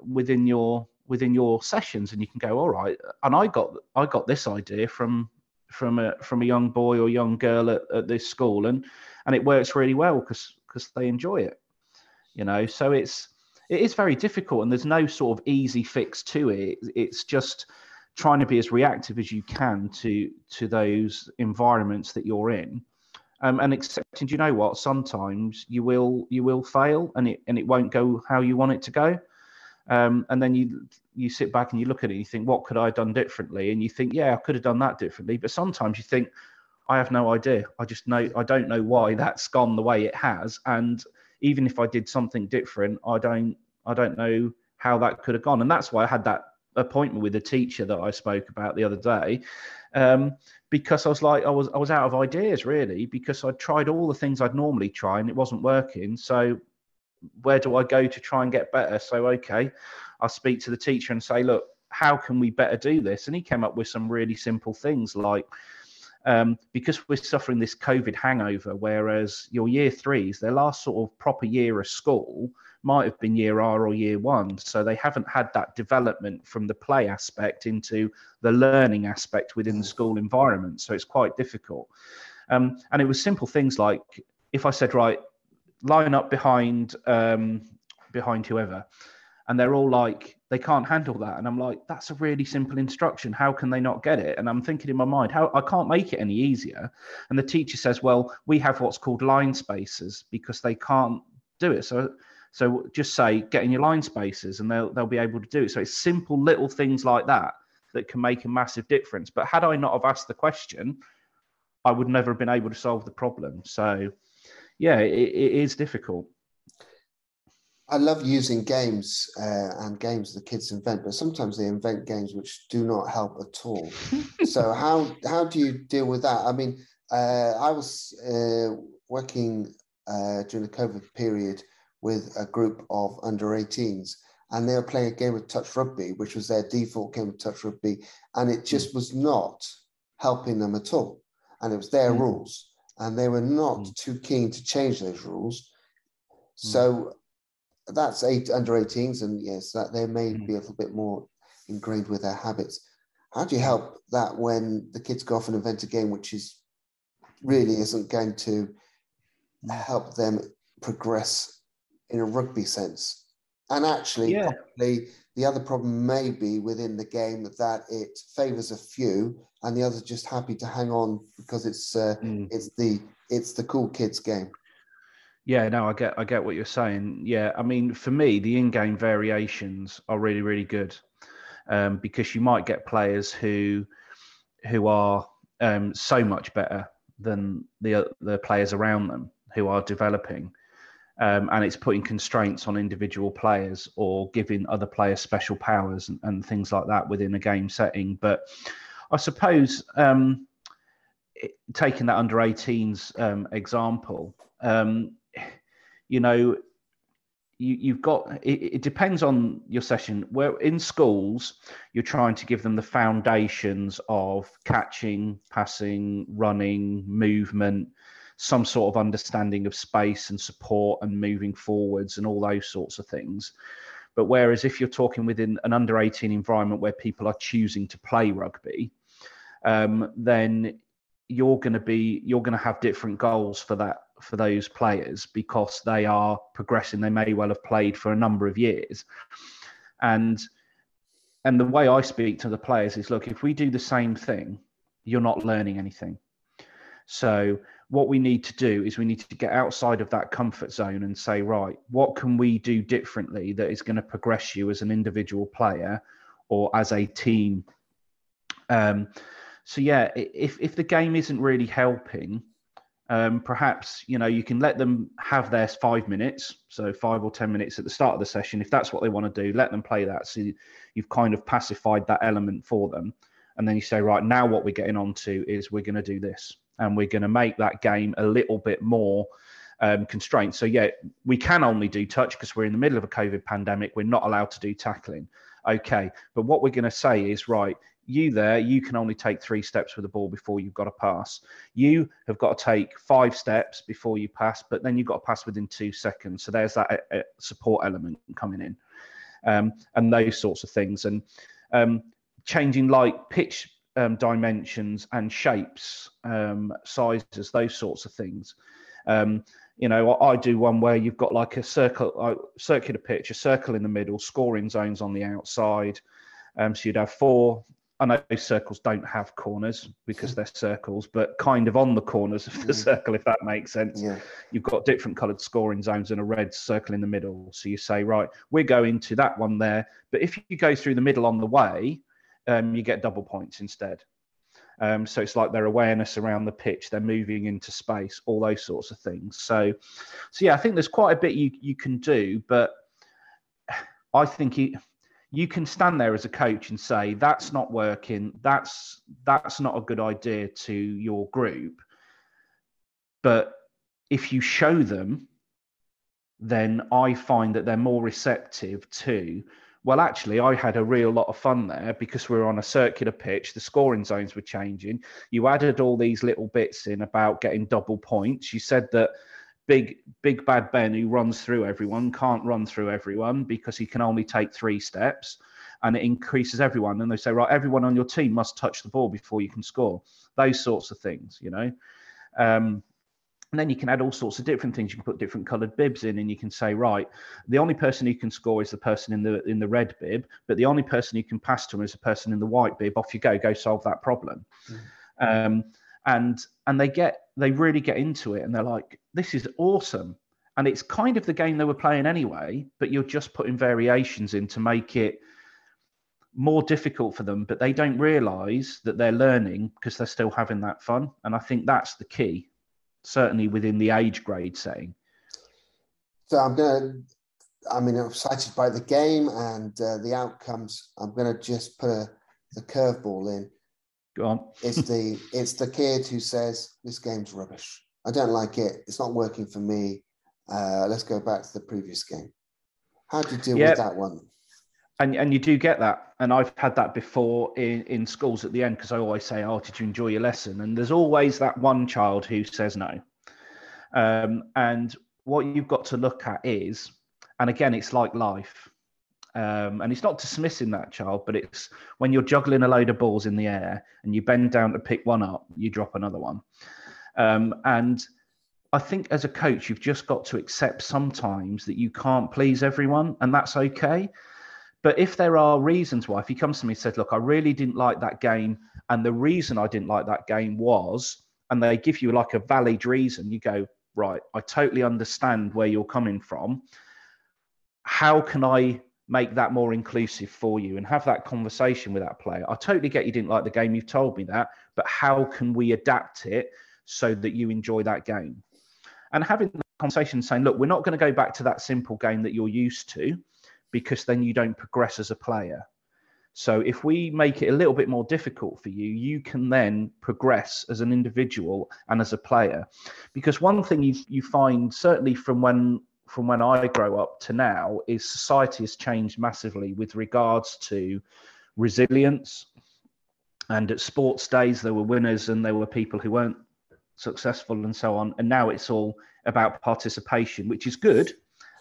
within your within your sessions, and you can go, all right. And I got I got this idea from from a from a young boy or young girl at, at this school, and and it works really well because because they enjoy it, you know. So it's it is very difficult, and there's no sort of easy fix to it. It's just trying to be as reactive as you can to to those environments that you're in um, and accepting, you know what? Sometimes you will you will fail, and it and it won't go how you want it to go. Um, and then you you sit back and you look at it and you think, what could I have done differently? And you think, yeah, I could have done that differently. But sometimes you think, I have no idea. I just know I don't know why that's gone the way it has. And even if I did something different, I don't I don't know how that could have gone. And that's why I had that appointment with a teacher that I spoke about the other day, um, because I was like I was I was out of ideas really because I'd tried all the things I'd normally try and it wasn't working. So where do I go to try and get better? So okay, I'll speak to the teacher and say, look, how can we better do this? And he came up with some really simple things like. Um, because we're suffering this COVID hangover, whereas your year threes, their last sort of proper year of school, might have been year R or year one. So they haven't had that development from the play aspect into the learning aspect within the school environment. So it's quite difficult. Um, and it was simple things like if I said, right, line up behind um, behind whoever, and they're all like, they can't handle that, and I'm like, that's a really simple instruction. How can they not get it? And I'm thinking in my mind, how I can't make it any easier. And the teacher says, well, we have what's called line spaces because they can't do it. So so just say get in your line spaces, and they'll they'll be able to do it. So it's simple little things like that that can make a massive difference. But had I not have asked the question, I would never have been able to solve the problem. So, yeah, it, it is difficult. I love using games uh, and games the kids invent, but sometimes they invent games which do not help at all. so how how do you deal with that? I mean, uh, I was uh, working uh, during the COVID period with a group of under 18s, and they were playing a game of touch rugby, which was their default game of touch rugby, and it just was not helping them at all and it was their mm. rules, and they were not mm. too keen to change those rules. Mm. So that's eight under 18s, and yes, that they may mm. be a little bit more ingrained with their habits. How do you help that when the kids go off and invent a game which is really isn't going to help them progress in a rugby sense? And actually, yeah. probably the other problem may be within the game that it favors a few and the others just happy to hang on because it's uh, mm. it's the it's the cool kids game. Yeah, no, I get I get what you're saying. Yeah, I mean, for me, the in-game variations are really really good um, because you might get players who who are um, so much better than the the players around them who are developing um, and it's putting constraints on individual players or giving other players special powers and, and things like that within a game setting. But I suppose um, it, taking that under 18s um, example, um, you know, you, have got it, it, depends on your session where in schools you're trying to give them the foundations of catching passing running movement some sort of understanding of space and support and moving forwards and all those sorts of things. But whereas if you're talking within an under 18 environment where people are choosing to play rugby, um, then you're going to be you're going to have different goals for that for those players because they are progressing. They may well have played for a number of years, and and the way I speak to the players is, look, if we do the same thing, you're not learning anything. So what we need to do is we need to get outside of that comfort zone and say, right, what can we do differently that is going to progress you as an individual player or as a team? Um, so yeah, if if the game isn't really helping, um, perhaps you know you can let them have their five minutes, so five or ten minutes at the start of the session. If that's what they want to do, let them play that. So you've kind of pacified that element for them, and then you say, right now, what we're getting on to is we're going to do this and we're going to make that game a little bit more um, constrained. So yeah, we can only do touch because we're in the middle of a COVID pandemic. We're not allowed to do tackling. Okay, but what we're going to say is right. You there, you can only take three steps with the ball before you've got to pass. You have got to take five steps before you pass, but then you've got to pass within two seconds. So there's that uh, uh, support element coming in, um, and those sorts of things, and um, changing like pitch um, dimensions and shapes, um, sizes, those sorts of things. Um, you know, I, I, do one where you've got like a circle, uh, circular pitch, a circle in the middle, scoring zones on the outside. Um, so you'd have four. I know circles don't have corners because they're circles, but kind of on the corners of the mm. circle, if that makes sense. Yeah. You've got different coloured scoring zones and a red circle in the middle. So you say, right, we're going to that one there. But if you go through the middle on the way, um, you get double points instead. Um, so it's like their awareness around the pitch, they're moving into space, all those sorts of things. So, so yeah, I think there's quite a bit you you can do, but I think you you can stand there as a coach and say that's not working, that's that's not a good idea to your group. But if you show them, then I find that they're more receptive to well, actually, I had a real lot of fun there because we were on a circular pitch. The scoring zones were changing. You added all these little bits in about getting double points. You said that big big bad Ben who runs through everyone can't run through everyone because he can only take three steps and it increases everyone and they say right everyone on your team must touch the ball before you can score those sorts of things you know um, and then you can add all sorts of different things. You can put different colored bibs in and you can say right the only person who can score is the person in the in the red bib but the only person who can pass to them is the person in the white bib. Off you go go solve that problem. Mm. um, and and they get they really get into it and they're like this is awesome. And it's kind of the game they were playing anyway but you're just putting variations in to make it more difficult for them but they don't realize that they're learning because they're still having that fun. And i think that's the key certainly within the age grade setting so i'm gonna i mean i'm excited by the game and uh, the outcomes i'm gonna just put a, the curveball in Go on. it's the it's the kid who says this game's rubbish. I don't like it. It's not working for me. Uh, let's go back to the previous game. How do you deal yep. with that one? And and you do get that, and I've had that before in in schools at the end because I always say, "Oh, did you enjoy your lesson?" And there's always that one child who says no. Um, and what you've got to look at is, and again, it's like life. Um, and it's not dismissing that child, but it's when you're juggling a load of balls in the air and you bend down to pick one up, you drop another one. Um, and I think as a coach, you've just got to accept sometimes that you can't please everyone, and that's okay. But if there are reasons why, if he comes to me and said, Look, I really didn't like that game, and the reason I didn't like that game was, and they give you like a valid reason, you go, Right, I totally understand where you're coming from. How can I make that more inclusive for you and have that conversation with that player. I totally get you didn't like the game, you've told me that, but how can we adapt it so that you enjoy that game? And having the conversation saying, look, we're not going to go back to that simple game that you're used to because then you don't progress as a player. So if we make it a little bit more difficult for you, you can then progress as an individual and as a player. Because one thing you, you find, certainly from when from when I grow up to now is society has changed massively with regards to resilience. And at sports days, there were winners and there were people who weren't successful and so on. And now it's all about participation, which is good.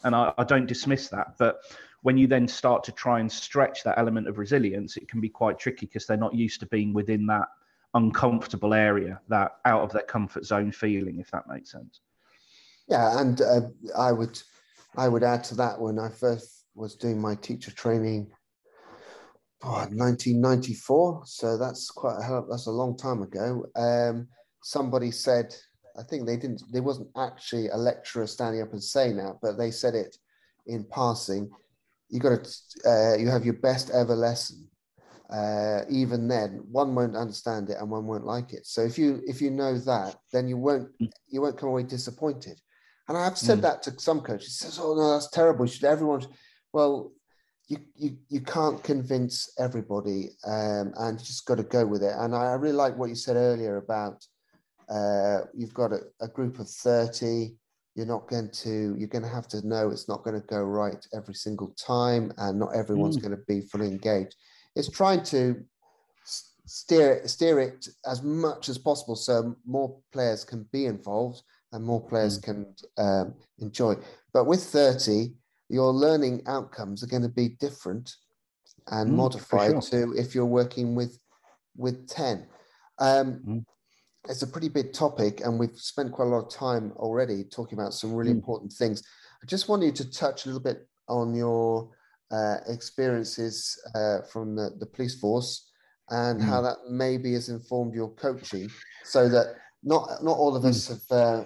And I, I don't dismiss that. But when you then start to try and stretch that element of resilience, it can be quite tricky because they're not used to being within that uncomfortable area, that out of their comfort zone feeling, if that makes sense. Yeah, and uh, I would I would add to that when I first was doing my teacher training, oh, 1994. So that's quite a hell. That's a long time ago. Um, somebody said, I think they didn't. There wasn't actually a lecturer standing up and saying that, but they said it in passing. You got to. Uh, you have your best ever lesson. Uh, even then, one won't understand it and one won't like it. So if you if you know that, then you won't you won't come away disappointed. And I've said mm. that to some coaches. Says, "Oh no, that's terrible. Should everyone?" Well, you you you can't convince everybody, um, and you just got to go with it. And I, really like what you said earlier about uh, you've got a, a group of thirty. You're not going to. You're going to have to know it's not going to go right every single time, and not everyone's mm. going to be fully engaged. It's trying to steer it steer it as much as possible so more players can be involved and more players mm. can um, enjoy. But with 30, your learning outcomes are going to be different and mm, modified sure. to if you're working with with 10. Um, mm. It's a pretty big topic, and we've spent quite a lot of time already talking about some really mm. important things. I just want you to touch a little bit on your uh, experiences uh, from the, the police force and how mm. that maybe has informed your coaching so that not not all of mm. us have uh,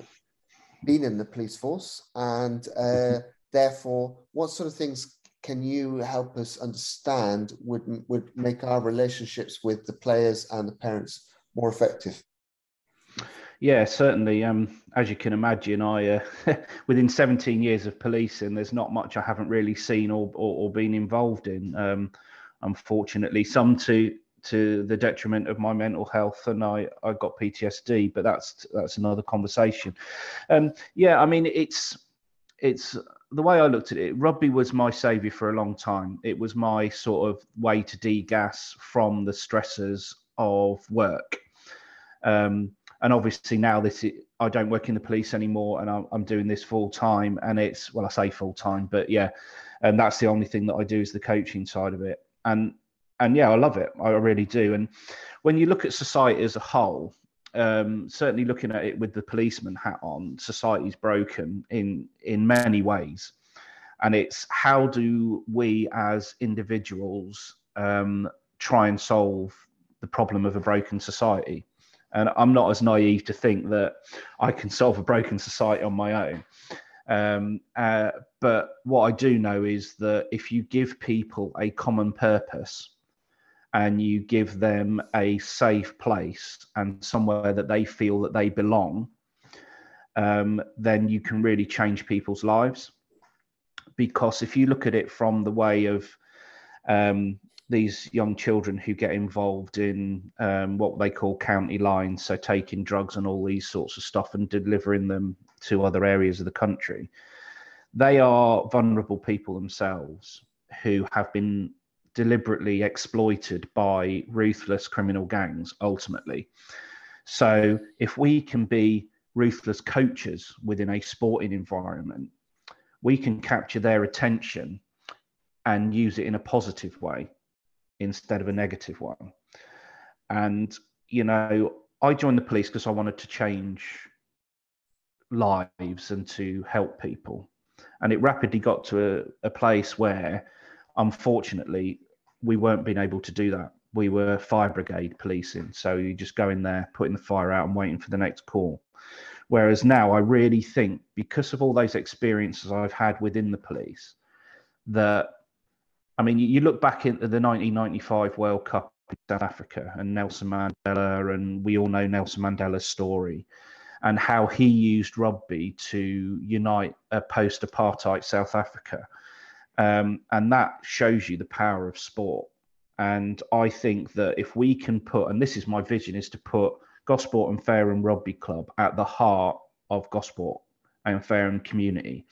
been in the police force, and uh, mm-hmm. therefore, what sort of things can you help us understand would would make our relationships with the players and the parents more effective? Yeah, certainly. Um, as you can imagine, I uh, within 17 years of policing, there's not much I haven't really seen or or, or been involved in. Um, unfortunately, some to to the detriment of my mental health and I, I got PTSD, but that's that's another conversation. Um, yeah, I mean it's it's the way I looked at it, rugby was my savior for a long time. It was my sort of way to degas from the stresses of work. Um, and obviously now this is, I don't work in the police anymore, and I'm, I'm doing this full time. And it's well, I say full time, but yeah, and that's the only thing that I do is the coaching side of it. And and yeah, I love it. I really do. And when you look at society as a whole, um, certainly looking at it with the policeman hat on, society's broken in in many ways, and it's how do we as individuals um, try and solve the problem of a broken society? And I'm not as naive to think that I can solve a broken society on my own. Um, uh, but what I do know is that if you give people a common purpose and you give them a safe place and somewhere that they feel that they belong, um, then you can really change people's lives. Because if you look at it from the way of um, these young children who get involved in um, what they call county lines, so taking drugs and all these sorts of stuff and delivering them to other areas of the country, they are vulnerable people themselves who have been deliberately exploited by ruthless criminal gangs ultimately. So if we can be ruthless coaches within a sporting environment, we can capture their attention and use it in a positive way instead of a negative one. And, you know, I joined the police because I wanted to change lives and to help people. And it rapidly got to a, a place where, unfortunately, we weren't being able to do that. We were fire brigade policing. So you just go in there, putting the fire out and waiting for the next call. Whereas now I really think, because of all those experiences I've had within the police, that I mean, you look back into the 1995 World Cup in South Africa and Nelson Mandela, and we all know Nelson Mandela's story and how he used rugby to unite a post apartheid South Africa. Um, and that shows you the power of sport. And I think that if we can put, and this is my vision, is to put Gosport and Fareham Rugby Club at the heart of Gosport and Fareham community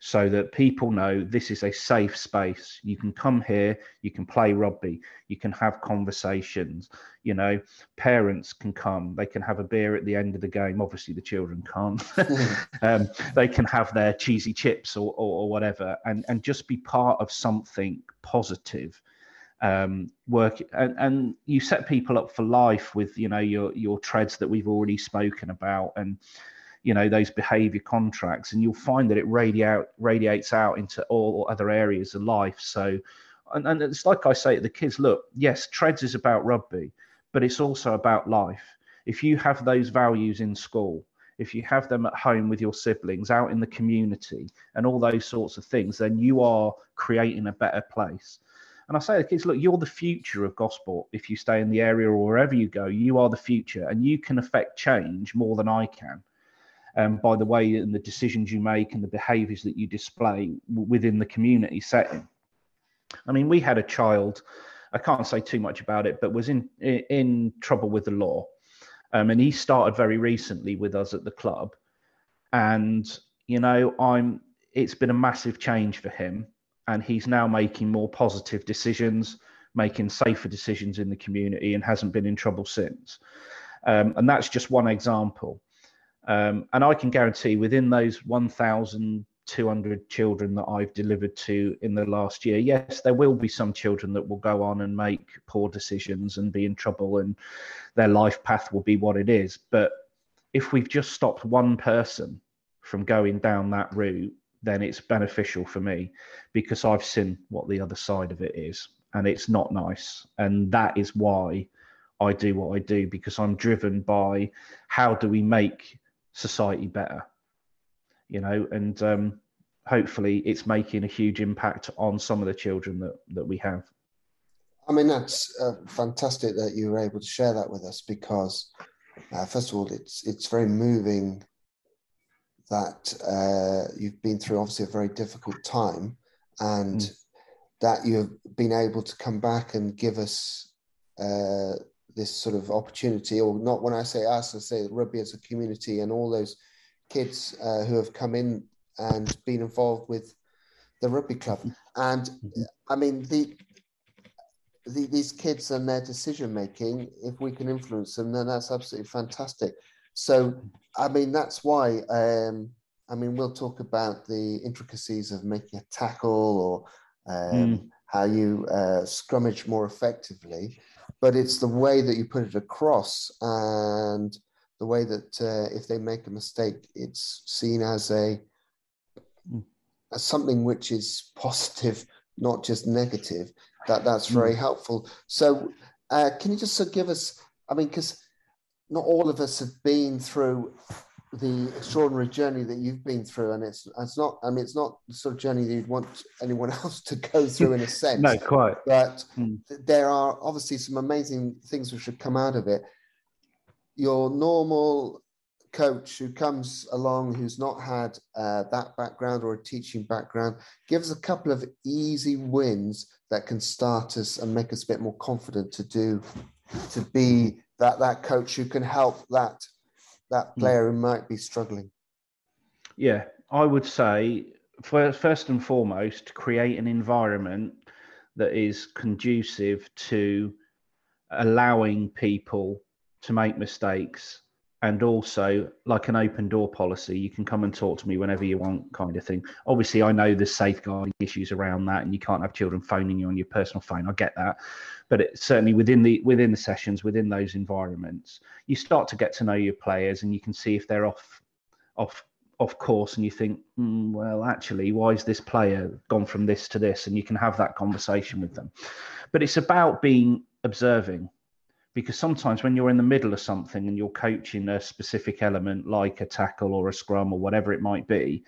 so that people know this is a safe space. You can come here, you can play rugby, you can have conversations. You know, parents can come, they can have a beer at the end of the game. Obviously, the children can't. um, they can have their cheesy chips or, or, or, whatever, and and just be part of something positive. Um, work and, and you set people up for life with you know your your TREDS that we've already spoken about and you know those behavior contracts and you'll find that it radiate, radiates out into all other areas of life. So and, and it's like i say to the kids look yes TREDS is about rugby but it's also about life. If you have those values in school if you have them at home with your siblings out in the community and all those sorts of things then you are creating a better place. And I say to the kids, look, you're the future of Gosport. If you stay in the area or wherever you go, you are the future and you can affect change more than I can um, by the way and the decisions you make and the behaviours that you display within the community setting. I mean, we had a child. I can't say too much about it, but was in, in trouble with the law, um, and he started very recently with us at the club, and you know, I'm. It's been a massive change for him, and he's now making more positive decisions, making safer decisions in the community, and hasn't been in trouble since. Um, and that's just one example. Um, and I can guarantee within those 1,200 children that I've delivered to in the last year, yes, there will be some children that will go on and make poor decisions and be in trouble, and their life path will be what it is. But if we've just stopped one person from going down that route, then it's beneficial for me because I've seen what the other side of it is, and it's not nice. And that is why I do what I do because I'm driven by how do we make society better you know and um, hopefully it's making a huge impact on some of the children that that we have i mean that's uh, fantastic that you were able to share that with us because uh, first of all it's it's very moving that uh, you've been through obviously a very difficult time and mm. that you've been able to come back and give us uh, this sort of opportunity, or not when I say us, I say rugby as a community and all those kids uh, who have come in and been involved with the rugby club. And I mean, the the, these kids and their decision making, if we can influence them, then that's absolutely fantastic. So, I mean, that's why. Um, I mean, we'll talk about the intricacies of making a tackle or um, mm. how you uh, scrummage more effectively, but it's the way that you put it across and the way that uh, if they make a mistake, it's seen as a as something which is positive, not just negative. That that's very helpful. So, uh, can you just give us? I mean, because not all of us have been through the extraordinary journey that you've been through, and it's it's not. I mean, it's not the sort of journey that you'd want anyone else to go through in a sense. no, quite. But mm. there are obviously some amazing things which should come out of it. Your normal coach who comes along who's not had uh, that background or a teaching background, give us a couple of easy wins that can start us and make us a bit more confident to do to be that that coach who can help that that hmm. player who might be struggling? Yeah, I would say first and foremost, create an environment that is conducive to allowing people to make mistakes and also like an open door policy. You can come and talk to me whenever you want kind of thing. Obviously i know there's safeguarding issues around that and you can't have children phoning you on your personal phone. I get that. But it, certainly within the within the sessions within those environments you start to get to know your players and you can see if they're off off off course and you think mm, well actually why is this player gone from this to this? And you can have that conversation with them. But it's about being observing because sometimes when you're in the middle of something and you're coaching a specific element like a tackle or a scrum or whatever it might be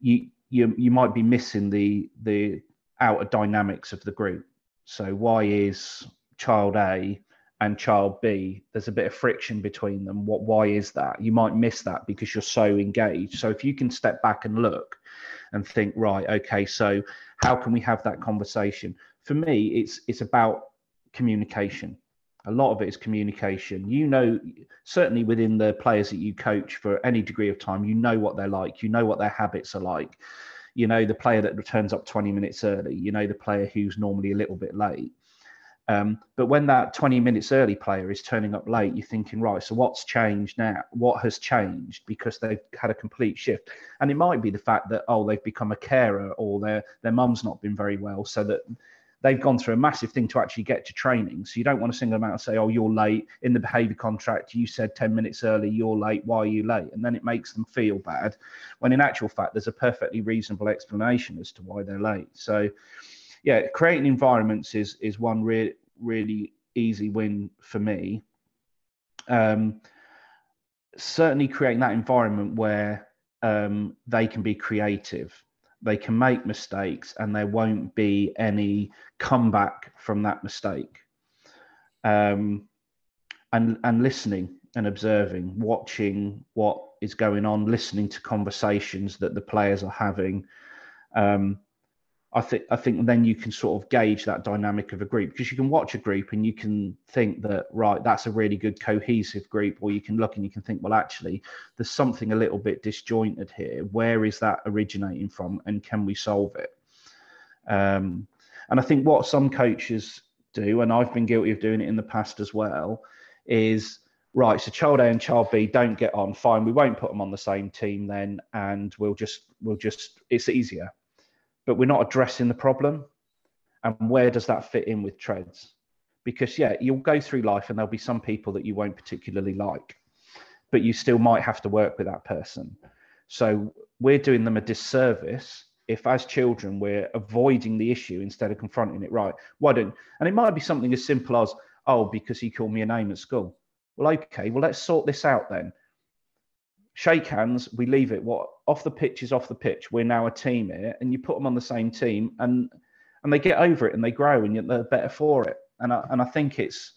you you you might be missing the the outer dynamics of the group. So why is child a and child b there's a bit of friction between them. What why is that? You might miss that because you're so engaged. So if you can step back and look and think right okay so how can we have that conversation? For me it's it's about communication a lot of it is communication. You know, certainly within the players that you coach for any degree of time, you know what they're like, you know what their habits are like. You know, the player that turns up 20 minutes early, you know, the player who's normally a little bit late. Um, but when that 20 minutes early player is turning up late, you're thinking, right, so what's changed now? What has changed because they've had a complete shift? And it might be the fact that, oh, they've become a carer or their, their mum's not been very well. So that they've gone through a massive thing to actually get to training. So you don't want to single them out and say, oh, you're late. In the behavior contract, you said 10 minutes early, you're late. Why are you late? And then it makes them feel bad. When in actual fact, there's a perfectly reasonable explanation as to why they're late. So, yeah, creating environments is, is one re- really easy win for me. Um, certainly creating that environment where um, they can be creative they can make mistakes and there won't be any comeback from that mistake. Um, and and listening and observing, watching what is going on, listening to conversations that the players are having, um, I think I think then you can sort of gauge that dynamic of a group because you can watch a group and you can think that right that's a really good cohesive group or you can look and you can think well actually there's something a little bit disjointed here. Where is that originating from and can we solve it? Um, and I think what some coaches do and I've been guilty of doing it in the past as well is right so child A and child B don't get on fine we won't put them on the same team then and we'll just we'll just it's easier but we're not addressing the problem. And where does that fit in with TREDS? Because, yeah, you'll go through life and there'll be some people that you won't particularly like, but you still might have to work with that person. So we're doing them a disservice if, as children, we're avoiding the issue instead of confronting it. Right? Why don't? And it might be something as simple as, "Oh, because he called me a name at school." Well, okay. Well, let's sort this out then shake hands, we leave it. What off the pitch is off the pitch. We're now a team here, and you put them on the same team, and and they get over it and they grow, and they're better for it. And I, and I think it's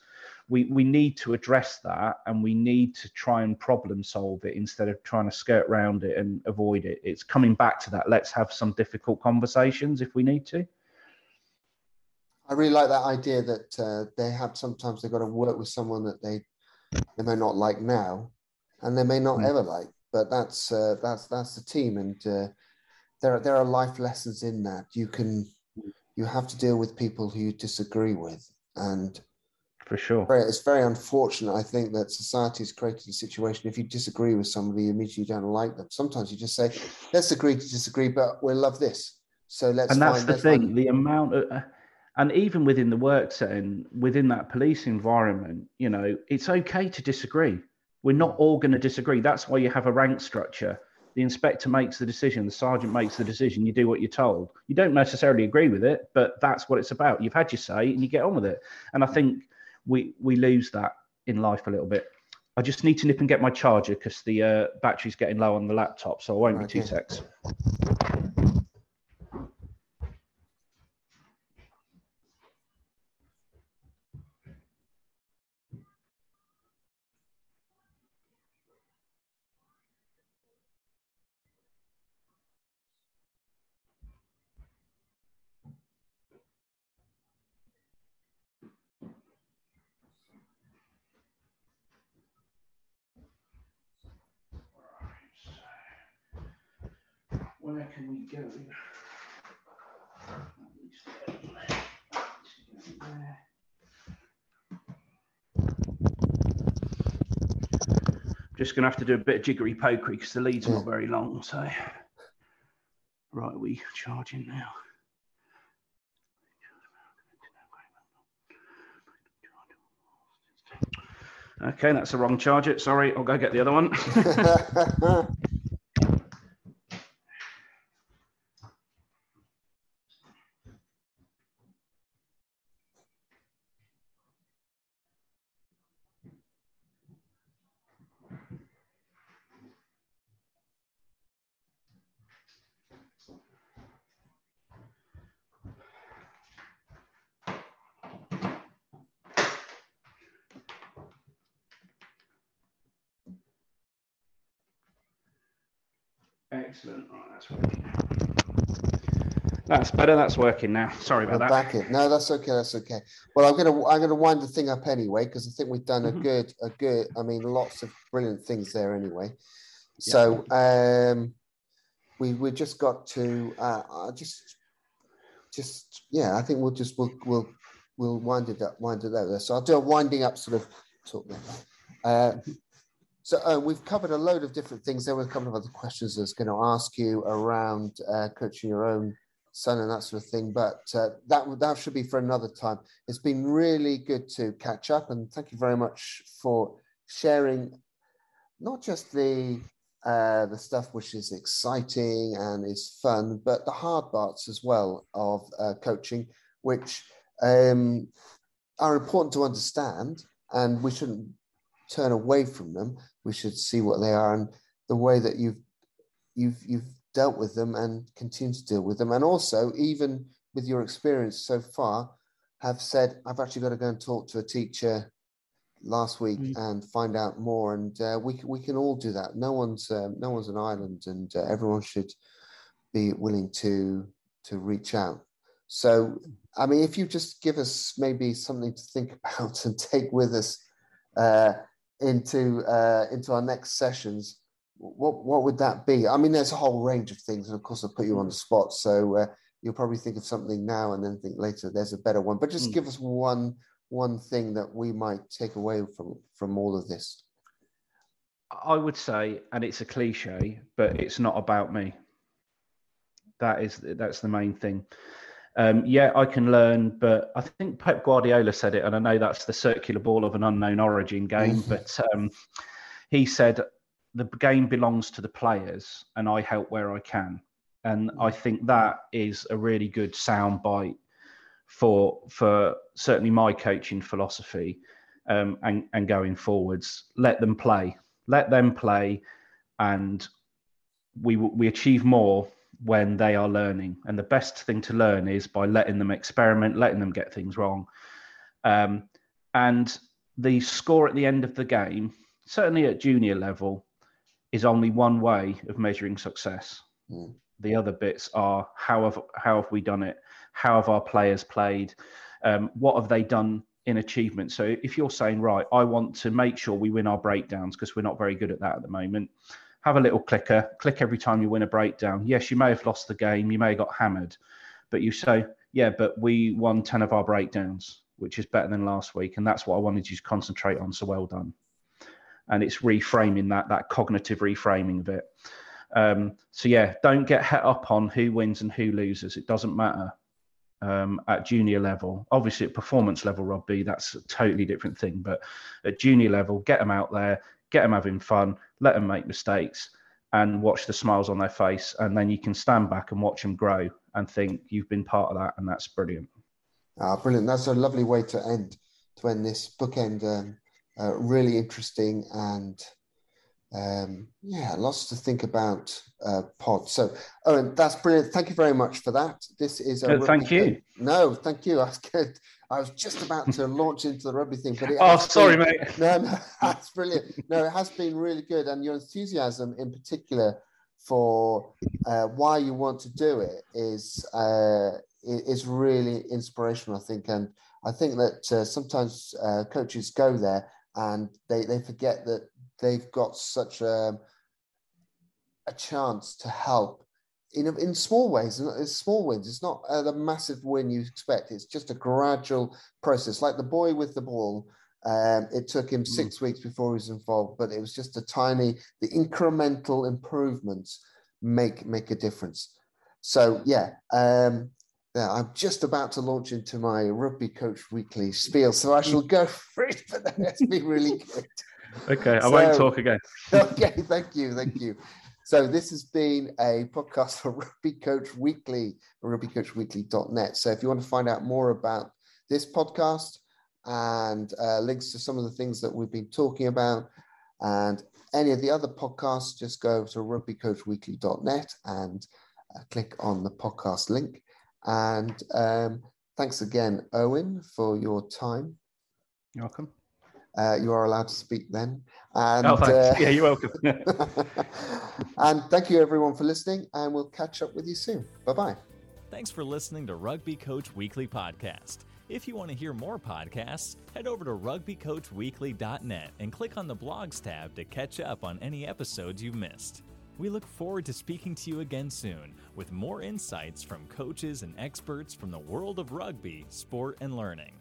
we we need to address that, and we need to try and problem solve it instead of trying to skirt around it and avoid it. It's coming back to that. Let's have some difficult conversations if we need to. I really like that idea that uh, they have sometimes they've got to work with someone that they they may not like now, and they may not mm. ever like. But that's uh, that's that's the team, and uh, there are, there are life lessons in that. You can you have to deal with people who you disagree with, And for sure, it's very unfortunate. I think that society has created a situation. If you disagree with somebody, you immediately don't like them. Sometimes you just say, "Let's agree to disagree, but we'll love this." So let's. And that's find, the thing: find... the amount of, uh, and even within the work setting, within that police environment, you know, it's okay to disagree. We're not all going to disagree. That's why you have a rank structure the inspector makes the decision, the sergeant makes the decision, you do what you're told. You don't necessarily agree with it, but that's what it's about. You've had your say and you get on with it. And I think we we lose that in life a little bit. I just need to nip and get my charger because the uh, battery's getting low on the laptop, so I won't okay. be two secs. Can we go? Just going to have to do a bit of jiggery pokery because the lead's are not very long. So, right, we charge charging now. Okay, that's the wrong charger. Sorry, I'll go get the other one. Excellent. Right, that's working. That's better. That's working now. Sorry about that. Back it. No, that's okay. That's okay. Well, I'm gonna I'm gonna wind the thing up anyway because I think we've done a mm-hmm. good a good. I mean, lots of brilliant things there anyway. So um, we we just got to uh, I just just yeah. I think we'll just we'll we'll we'll wind it up wind it up there. So I'll do a winding up sort of talk there. Uh, so uh, we've covered a load of different things. There were a couple of other questions I was going to ask you around uh, coaching your own son and that sort of thing, but uh, that that should be for another time. It's been really good to catch up, and thank you very much for sharing not just the uh, the stuff which is exciting and is fun, but the hard parts as well of uh, coaching, which um, are important to understand, and we shouldn't turn away from them. We should see what they are and the way that you've you've you've dealt with them and continue to deal with them. And also, even with your experience so far, have said, I've actually got to go and talk to a teacher last week mm. and find out more. And uh, we we can all do that. No one's um, no one's an island, and uh, everyone should be willing to to reach out. So, I mean, if you just give us maybe something to think about and take with us uh, into uh, into our next sessions, what what would that be? I mean, there's a whole range of things, and of course, I'll put you on the spot, so uh, you'll probably think of something now and then think later. There's a better one, but just mm. give us one one thing that we might take away from from all of this. I would say, and it's a cliche, but it's not about me. That is that's the main thing um, yeah, I can learn, but I think Pep Guardiola said it, and I know that's the circular ball of an unknown origin game, mm-hmm. but um, he said the game belongs to the players, and I help where I can, and I think that is a really good sound bite for for certainly my coaching philosophy, um, and and going forwards. Let them play, let them play, and we we achieve more when they are learning. And the best thing to learn is by letting them experiment, letting them get things wrong. Um, and the score at the end of the game, certainly at junior level, is only one way of measuring success. Mm. The other bits are how have how have we done it? How have our players played? Um, what have they done in achievement? So if you're saying right, I want to make sure we win our breakdowns because we're not very good at that at the moment have a little clicker, click every time you win a breakdown. Yes, you may have lost the game, you may have got hammered, but you say, yeah, but we won 10 of our breakdowns. which is better than last week. And that's what I wanted you to concentrate on. So well done. And it's reframing that, that cognitive reframing of it. Um, so yeah, don't get het up on who wins and who loses. It doesn't matter um, at junior level. Obviously, at performance level rugby, that's a totally different thing. But at junior level, get them out there, get them having fun, let them make mistakes, and watch the smiles on their face. And then you can stand back and watch them grow and think you've been part of that, and that's brilliant. Ah, brilliant. That's a lovely way to end to end this bookend. Um, uh, really interesting and um, yeah, lots to think about uh, pod. So, Owen, that's brilliant. Thank you very much for that. This is a thank you. No, thank you. I was good. I was just about to launch into the rugby thing, but oh, sorry, been, mate. No, no, that's brilliant. No, it has been really good, and your enthusiasm in particular for uh, why you want to do it is uh, is really inspirational. I think, and I think that uh, sometimes uh, coaches go there and they they forget that they've got such a, a chance to help in, in small ways, it's small wins. It's not a massive win you expect. It's just a gradual process. Like the boy with the ball, um, it took him six mm. weeks before he was involved, but it was just a tiny, the incremental improvements make make a difference. So yeah, um, yeah, I'm just about to launch into my rugby coach weekly spiel, so I shall go for it. But that's been really good. Okay, I so, won't talk again. okay, thank you, thank you. So this has been a podcast for Rugby Coach Weekly, rugbycoachweekly.net. So if you want to find out more about this podcast and uh, links to some of the things that we've been talking about and any of the other podcasts, just go to rugbycoachweekly.net and uh, click on the podcast link. And um, thanks again, Owen, for your time. You're welcome. Uh, you are allowed to speak then. And, oh, uh, yeah, you're welcome. and thank you, everyone, for listening. And we'll catch up with you soon. Bye bye. Thanks for listening to Rugby Coach Weekly Podcast. If you want to hear more podcasts, head over to rugbycoachweekly.net and click on the blogs tab to catch up on any episodes you've missed. We look forward to speaking to you again soon with more insights from coaches and experts from the world of rugby, sport, and learning.